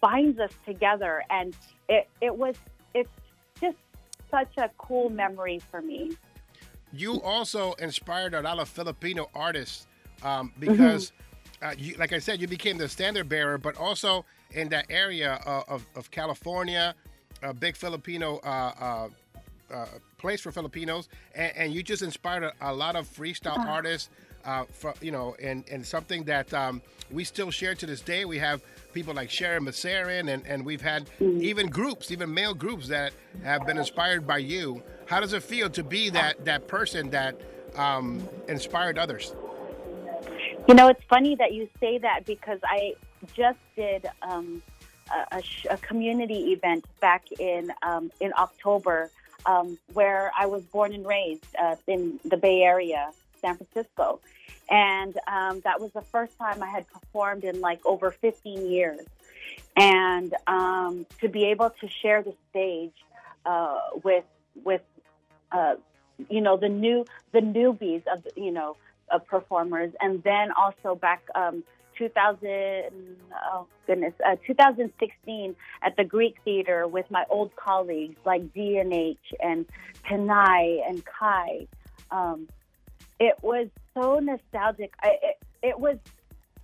binds us together. And it it was it's just such a cool memory for me. You also inspired a lot of Filipino artists um, because, uh, you, like I said, you became the standard bearer, but also in that area of, of, of California, a big Filipino uh, uh, uh, place for Filipinos, and, and you just inspired a, a lot of freestyle Uh-huh. artists. Uh, for, you know, and, and something that um, we still share to this day. We have people like Sharon Massarin, and, and we've had even groups, even male groups that have been inspired by you. How does it feel to be that that person that um, inspired others? You know, it's funny that you say that because I just did um, a, a, sh- a community event back in um, in October um, where I was born and raised uh, in the Bay Area, San Francisco, and um, that was the first time I had performed in like over 15 years, and um, to be able to share the stage uh, with with uh, you know the new the newbies of you know performers. And then also back um 2000 oh goodness uh, 2016 at the Greek Theater with my old colleagues like DNH and Tanai and Kai. Um it was so nostalgic. I, it, it was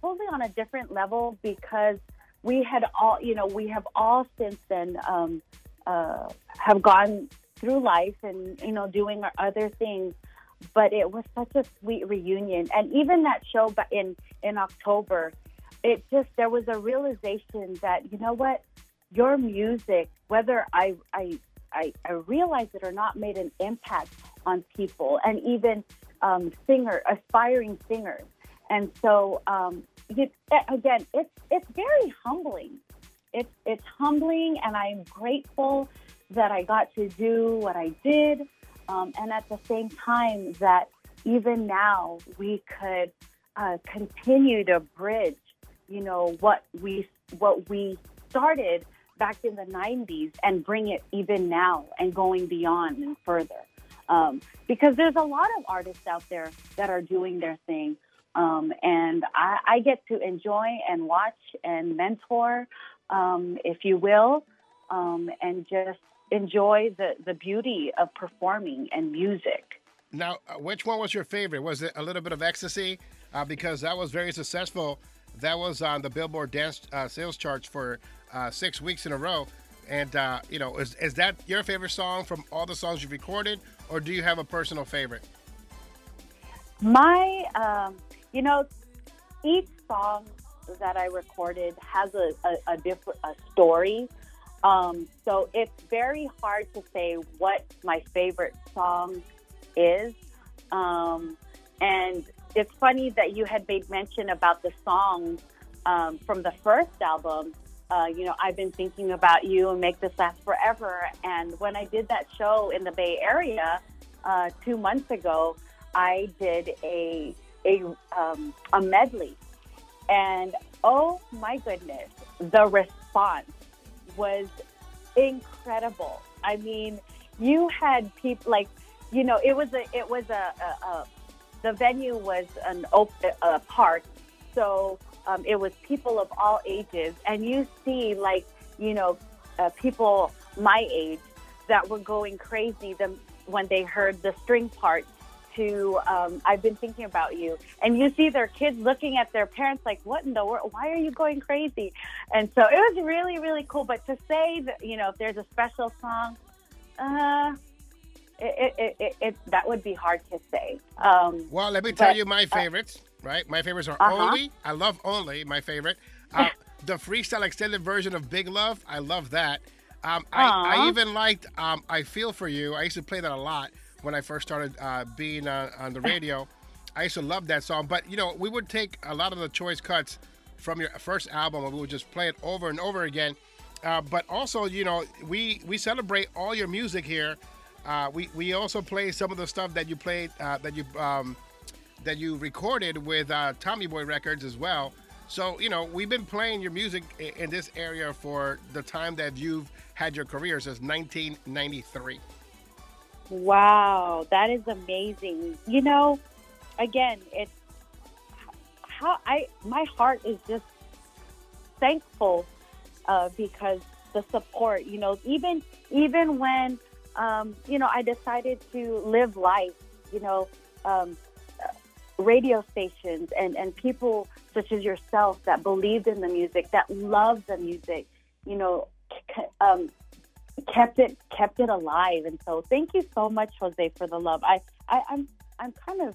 totally on a different level because we had all you know we have all since then um uh have gone through life and you know doing our other things but it was such a sweet reunion. And even that show in in october it just there was a realization that you know what? Your music whether i i i, I realize it or not made an impact on people and even um, singer aspiring singers. And so um, you, again it's it's very humbling. It's it's humbling and i'm grateful that i got to do what i did um, and at the same time that even now we could uh, continue to bridge you know what we what we started back in the 90s and bring it even now and going beyond and further. Um, because there's a lot of artists out there that are doing their thing. Um, and I, I get to enjoy and watch and mentor um, if you will um, and just enjoy the, the beauty of performing and music Now, uh, which one was your favorite? Was it a little bit of ecstasy? Uh, because that was very successful. That was on the Billboard Dance uh, Sales Charts for uh, six weeks in a row. And uh, you know, is, is that your favorite song from all the songs you've recorded, or do you have a personal favorite? My, um, you know, each song that I recorded has a, a, a different a story. Um, so it's very hard to say what my favorite song is. Um, and it's funny that you had made mention about the songs um, from the first album. Uh, you know, I've been thinking about you and make this last forever. And when I did that show in the Bay Area uh, two months ago, I did a a um, a medley, and oh my goodness, the response was incredible. I mean, you had people like, you know, it was a it was a, a, a the venue was an open a park, so um, it was people of all ages, and you see like you know uh, people my age that were going crazy them when they heard the string part to um, I've been thinking about you, and you see their kids looking at their parents like, "What in the world? Why are you going crazy?" And so it was really, really cool. But to say that you know, if there's a special song, uh, it, it, it, it that would be hard to say. Um, Well, let me tell but, you my uh, favorites. right, my favorites are Uh-huh. Only. I love Only. My favorite. Uh, the freestyle extended version of Big Love. I love that. Um, I, I even liked um, I Feel For You. I used to play that a lot when I first started uh, being uh, on the radio. I used to love that song. But, you know, we would take a lot of the choice cuts from your first album and we would just play it over and over again. Uh, but also, you know, we, we celebrate all your music here. Uh, we, we also play some of the stuff that you played, uh, that you um, that you recorded with uh, Tommy Boy Records as well. So, you know, we've been playing your music in this area for the time that you've had your career since 1993. Wow, that is amazing. You know, again, it's how I my heart is just thankful uh, because the support. You know, even even when um, you know I decided to live life. You know, um, radio stations and, and people such as yourself that believed in the music, that loved the music, you know, um, kept it kept it alive. And so, thank you so much, Jose, for the love. I, I I'm I'm kind of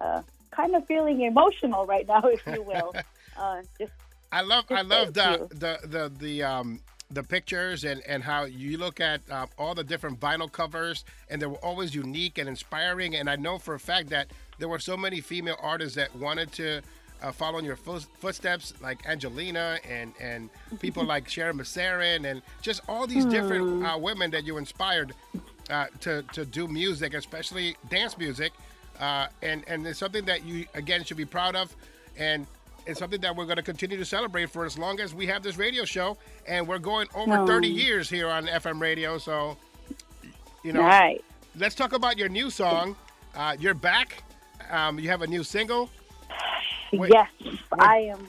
uh, kind of feeling emotional right now, if you will. uh, just I love I love thank the, the the the um the pictures and and how you look at uh, all the different vinyl covers and they were always unique and inspiring and I know for a fact that there were so many female artists that wanted to uh, follow in your foot- footsteps like Angelina and and people like Sharon Massarin and just all these different uh, women that you inspired uh, to to do music especially dance music uh, and and it's something that you again should be proud of. And it's something that we're going to continue to celebrate for as long as we have this radio show. And we're going over Oh. 30 years here on fm radio so you know Right. let's talk about your new song uh, you're back. Um, you have a new single Wait, yes, I am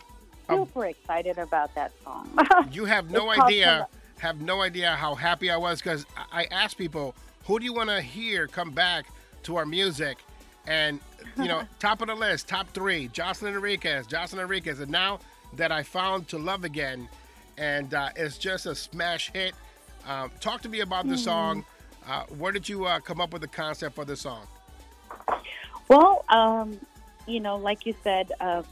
Um, super excited about that song. you have no It's idea have no idea how happy i was because i asked people who do you want to hear come back to our music? And you know top of the list top three jocelyn enriquez jocelyn enriquez and now that i found to love again and uh, it's just a smash hit. Um, talk to me about the Mhm. song uh, where did you uh, come up with the concept for the song? Well, um, you know, like you said, uh,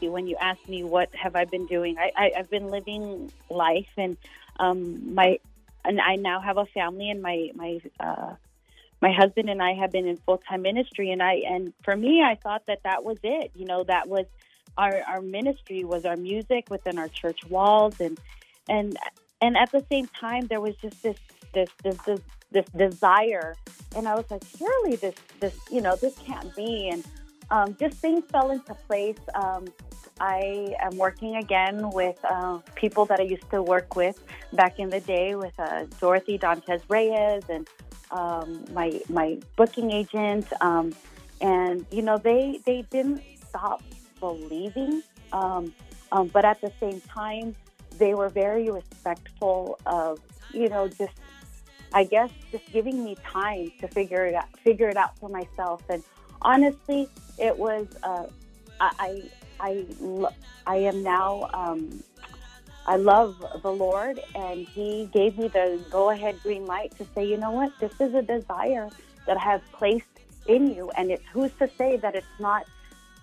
when you asked me what have I been doing, I, I, I've been living life, and um, my and I now have a family, and my my uh, my husband and I have been in full time ministry, and I and for me, I thought that that was it. You know, that was our our ministry was our music within our church walls, and and and at the same time, there was just this this this this, this desire, and I was like, surely this this you know this can't be, and um, just things fell into place. Um, I am working again with uh, people that I used to work with back in the day with uh, Dorothy Dantes Reyes and um, my my booking agent, um, and you know they they didn't stop believing, um, um, but at the same time they were very respectful of you know just I guess just giving me time to figure it out, figure it out for myself. And honestly, it was uh, I I I, I am now um, I love the Lord, and He gave me the go ahead green light to say, you know what, this is a desire that I have placed in you, and it's who's to say that it's not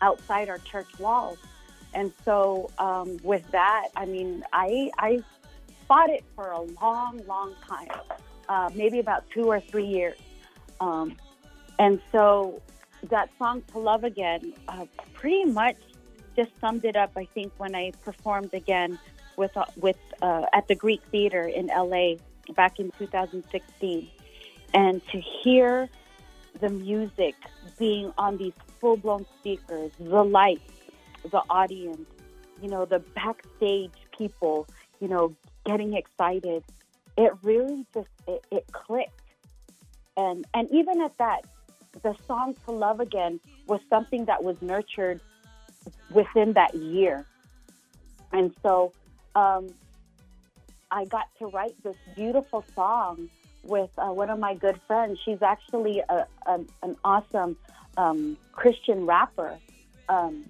outside our church walls. And so, um, with that, I mean, I I fought it for a long, long time, uh, maybe about two or three years. Um, and so, that song "To Love Again" uh, pretty much just summed it up. I think when I performed again with uh, with uh, at the Greek Theater in LA back in 2016, and to hear the music being on these full blown speakers, the lights, the audience, you know, the backstage people, you know, getting excited. It really just it, it clicked, and and even at that, the song "To Love Again" was something that was nurtured within that year, and so um, I got to write this beautiful song with uh, one of my good friends. She's actually a, a, an awesome um, Christian rapper. Um,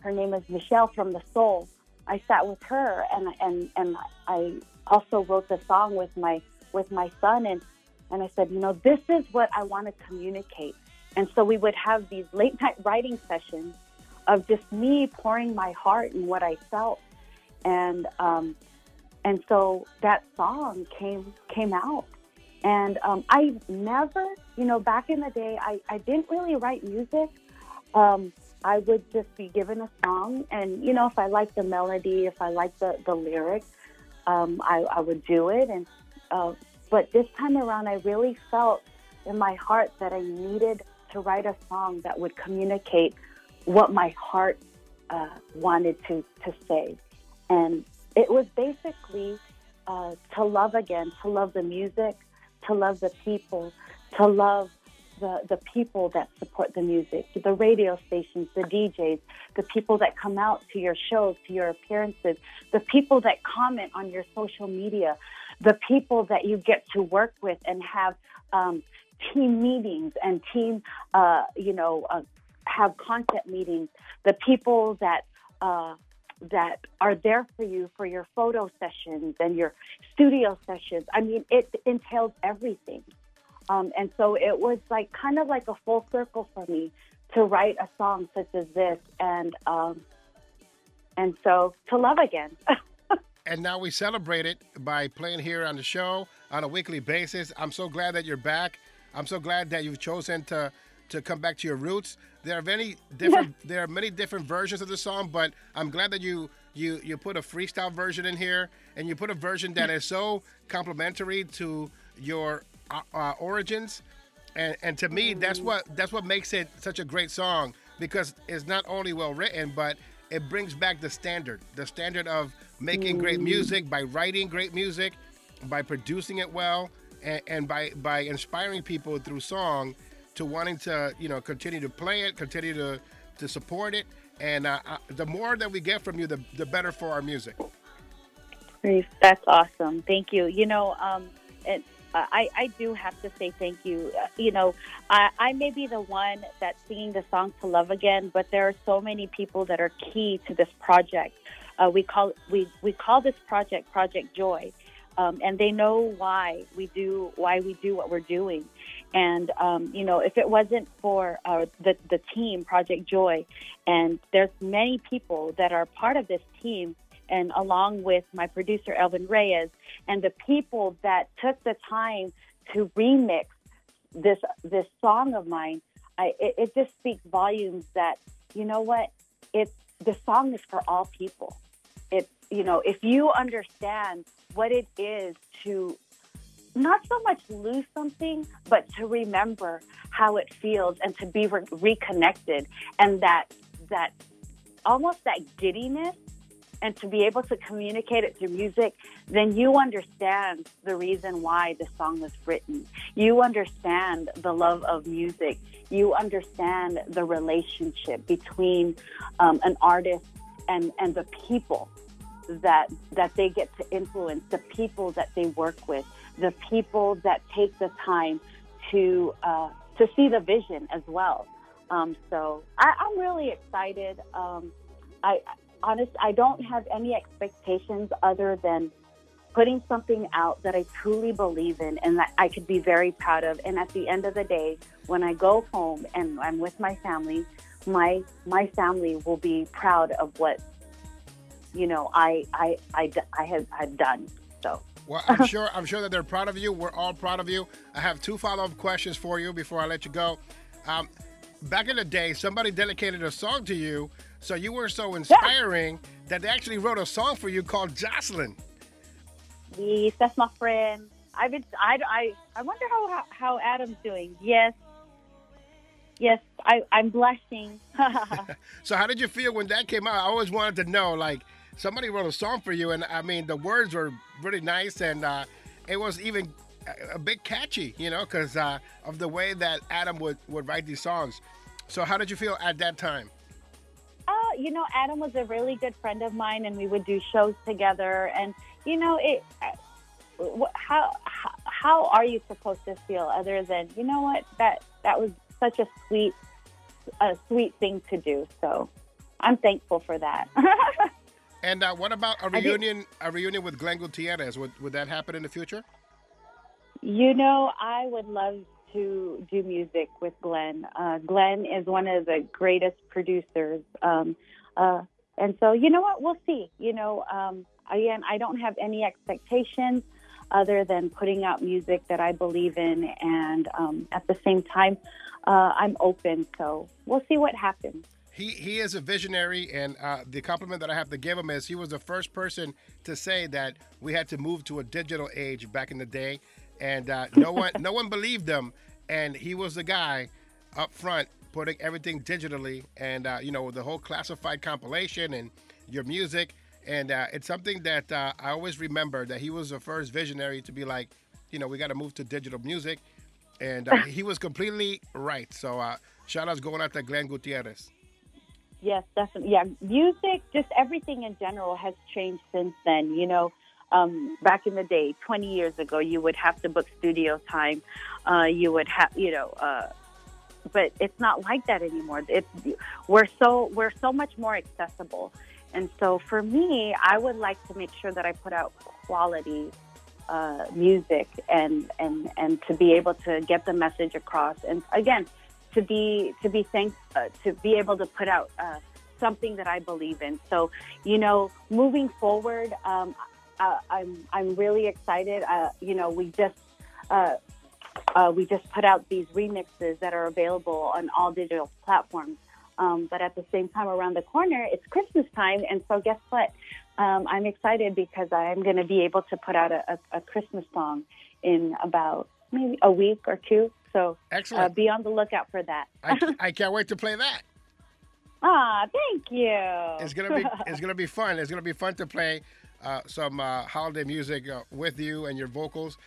her name is Michelle from the Soul. I sat with her and and and I also wrote the song with my with my son and and I said, you know, this is what I want to communicate. And so we would have these late night writing sessions of just me pouring my heart and what I felt. And um, and so that song came came out. And um, I never, you know, back in the day, I, I didn't really write music. Um, I would just be given a song, and you know, if I liked the melody, if I liked the the lyrics, um, I, I would do it. And uh, but this time around, I really felt in my heart that I needed to write a song that would communicate what my heart uh, wanted to to say, and it was basically uh, to love again, to love the music, to love the people, to love the, the people that support the music, the radio stations, the DJs, the people that come out to your shows, to your appearances, the people that comment on your social media, the people that you get to work with and have um, team meetings and team, uh, you know, uh, have content meetings, the people that uh, that are there for you for your photo sessions and your studio sessions. I mean, it entails everything. Um, and so it was like kind of like a full circle for me to write a song such as this, and um, and so to love again. and now we celebrate it by playing here on the show on a weekly basis. I'm so glad that you're back. I'm so glad that you've chosen to to come back to your roots. There are many different there are many different versions of the song, but I'm glad that you you you put a freestyle version in here and you put a version that is so complementary to your uh, uh, origins. And and to me, that's what that's what makes it such a great song because it's not only well written, but it brings back the standard, the standard of making great music by writing great music, by producing it well, and, and by by inspiring people through song to wanting to you know continue to play it, continue to to support it, and uh, uh, the more that we get from you, the the better for our music. That's awesome. Thank you. You know, um, it, I, I do have to say thank you. Uh, You know, I, I may be the one that's singing the song to love again, but there are so many people that are key to this project. Uh, we call we we call this project Project Joy, um, and they know why we do why we do what we're doing. And um, you know, if it wasn't for uh, the the team Project Joy, and there's many people that are part of this team, and along with my producer Elvin Reyes, and the people that took the time to remix this this song of mine, I, it, it just speaks volumes that you know what it's the song is for all people. It you know if you understand what it is to not so much lose something, but to remember how it feels and to be re- reconnected and that that almost that giddiness and to be able to communicate it through music, then you understand the reason why the song was written. You understand the love of music. You understand the relationship between um, an artist and, and the people that that they get to influence, the people that they work with, the people that take the time to uh, to see the vision as well. Um, so I, I'm really excited. Um, I honest, I don't have any expectations other than putting something out that I truly believe in and that I could be very proud of. And at the end of the day, when I go home and I'm with my family, my my family will be proud of what you know I I I, I have I've done. So Well, I'm sure I'm sure that they're proud of you. We're all proud of you. I have two follow-up questions for you before I let you go. Um, back in the day, somebody dedicated a song to you, so you were so inspiring that they actually wrote a song for you called Jocelyn. yes, that's my friend. I've been I I I wonder how how, how Adam's doing. Yes. Yes, I, I'm blushing. So how did you feel when that came out? I always wanted to know, like, somebody wrote a song for you, and I mean, the words were really nice, and uh, it was even a- a bit catchy, you know, because uh, of the way that Adam would, would write these songs. So how did you feel at that time? Uh, you know, Adam was a really good friend of mine, and we would do shows together. And you know, it. uh, How how, how are you supposed to feel other than you know what that that was such a sweet a sweet thing to do. So I'm thankful for that. And uh, what about a reunion? A reunion with Glenn Gutierrez? Would would that happen in the future? You know, I would love to do music with Glenn. Uh, Glenn is one of the greatest producers. Um, uh, and so, you know what? We'll see. You know, um, again, I don't have any expectations other than putting out music that I believe in. And um, at the same time, uh, I'm open. So we'll see what happens. He he is a visionary, and uh, the compliment that I have to give him is he was the first person to say that we had to move to a digital age back in the day, and uh, no one no one believed him, and he was the guy up front putting everything digitally, and uh, you know the whole classified compilation and your music, and uh, it's something that uh, I always remember that he was the first visionary to be like, you know, we got to move to digital music, and uh, he was completely right. So uh, shout outs going out to Glenn Gutierrez. Yes, definitely. Yeah, music, just everything in general has changed since then. You know, um, back in the day, 20 years ago, you would have to book studio time. Uh, you would have, you know, uh, but it's not like that anymore. It's we're so we're so much more accessible, and so for me, I would like to make sure that I put out quality uh, music and and and to be able to get the message across, and again, to be to be thank uh, to be able to put out uh, something that I believe in. So you know, moving forward, um, uh, I'm I'm really excited. Uh, you know, we just uh, uh, we just put out these remixes that are available on all digital platforms. Um, but at the same time, around the corner, it's Christmas time, and so guess what? Um, I'm excited because I'm going to be able to put out a, a, a Christmas song in about maybe a week or two. So Excellent. Uh, be on the lookout for that. I, I can't wait to play that. Ah, thank you. It's gonna be it's gonna be fun. It's gonna be fun to play uh, some uh, holiday music uh, with you and your vocals.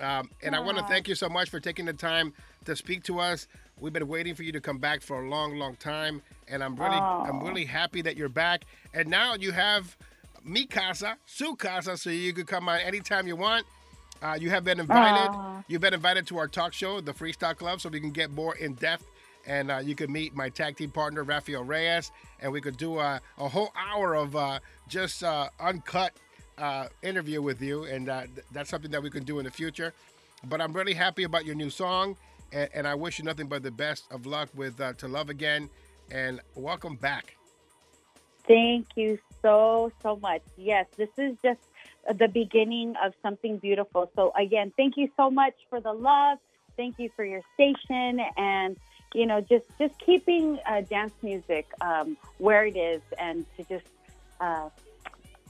Um, and I want to thank you so much for taking the time to speak to us. We've been waiting for you to come back for a long, long time, and I'm really I'm really happy that you're back. And now you have mi casa, su casa, so you can come on anytime you want. Uh, you have been invited. Aw. You've been invited to our talk show, the Freestyle Club, so we can get more in depth. And uh, you can meet my tag team partner, Rafael Reyes, and we could do a, a whole hour of uh, just uh, uncut uh, interview with you. And uh, th- that's something that we can do in the future. But I'm really happy about your new song, and, and I wish you nothing but the best of luck with uh, To Love Again. And welcome back. Thank you so, so much. Yes, this is just the beginning of something beautiful. So, again, thank you so much for the love. Thank you for your station and, you know, just, just keeping uh, dance music um, where it is and to just uh,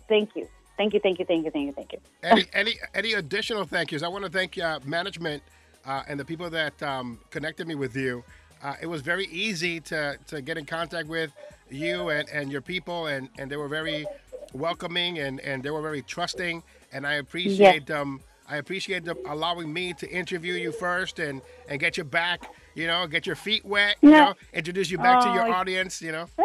thank you. Thank you, thank you, thank you, thank you, thank you. any any any additional thank yous? I want to thank uh, management uh, and the people that um, connected me with you. Uh, it was very easy to, to get in contact with you and, and your people, and, and they were very welcoming and, and they were very trusting. And I appreciate them. I appreciate them allowing me to interview you first and, and get you back. You know, get your feet wet. You know, introduce you back to your Oh, audience. You know.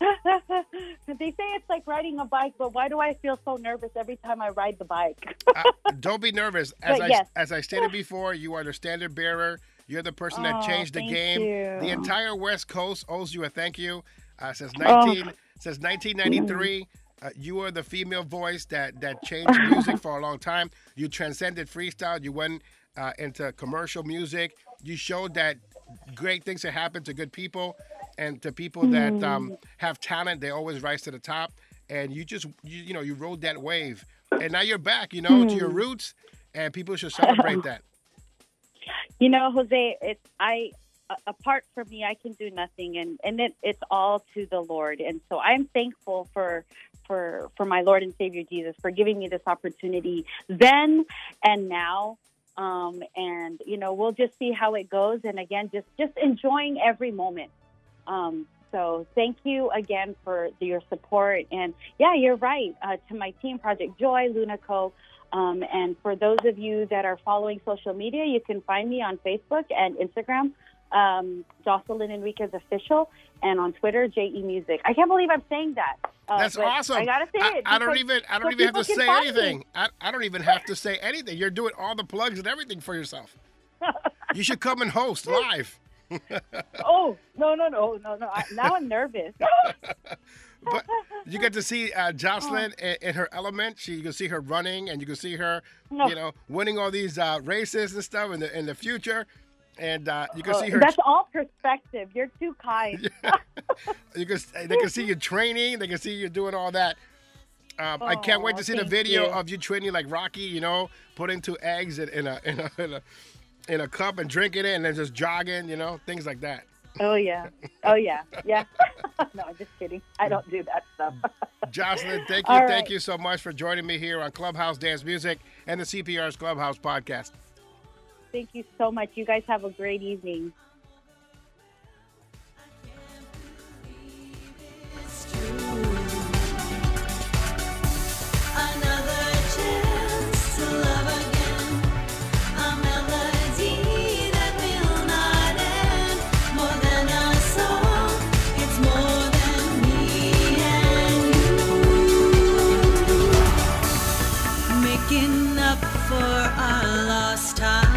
they say it's like riding a bike, but why do I feel so nervous every time I ride the bike? uh, don't be nervous. As But I yes. as I stated before, you are the standard bearer. You're the person that Oh, changed the game. you. The entire West Coast owes you a thank you. Uh, since Oh. 19 since 1993, uh, you are the female voice that that changed music for a long time. You transcended freestyle. You went uh, into commercial music. You showed that great things that happen to good people and to people that Mm. um, have talent. They always rise to the top. And you just you, you know you rode that wave, and now you're back. You know to your Hmm. roots, and people should celebrate that. You know, Jose, it's I apart from me, I can do nothing, and and it, it's all to the Lord, and so I'm thankful for for for my Lord and Savior Jesus for giving me this opportunity then and now. Um, and you know, we'll just see how it goes, and again, just just enjoying every moment. Um, so thank you again for your support, and yeah, you're right. Uh, to my team, Project Joy, Lunaco. Um, and for those of you that are following social media, you can find me on Facebook and Instagram, um, Jocelyn Enriquez Official, and on Twitter, JE Music. I can't believe I'm saying that. Uh, That's awesome. I gotta say I, it. I don't even I don't even have to say can find me. anything. I, I don't even have to say anything. You're doing all the plugs and everything for yourself. you should come and host live. Oh no no no no no! I, now I'm nervous. but you get to see uh, Jocelyn in, in her element. She you can see her running, and you can see her, No. you know, winning all these uh, races and stuff in the in the future. And uh, you can see her. That's all perspective. You're too kind. You can they can see you training. They can see you doing all that. Um, I can't wait to see the video you. of you training like Rocky. You know, putting two eggs in, in a in a in a in a cup and drinking it, and then just jogging. You know, things like that. Oh yeah. Oh yeah. Yeah. no, I'm just kidding. I don't do that stuff. Jocelyn, thank you, All thank you so much for joining me here on Clubhouse Dance Music and the CPR's Clubhouse podcast. Thank you so much. You guys have a great evening. For our lost time.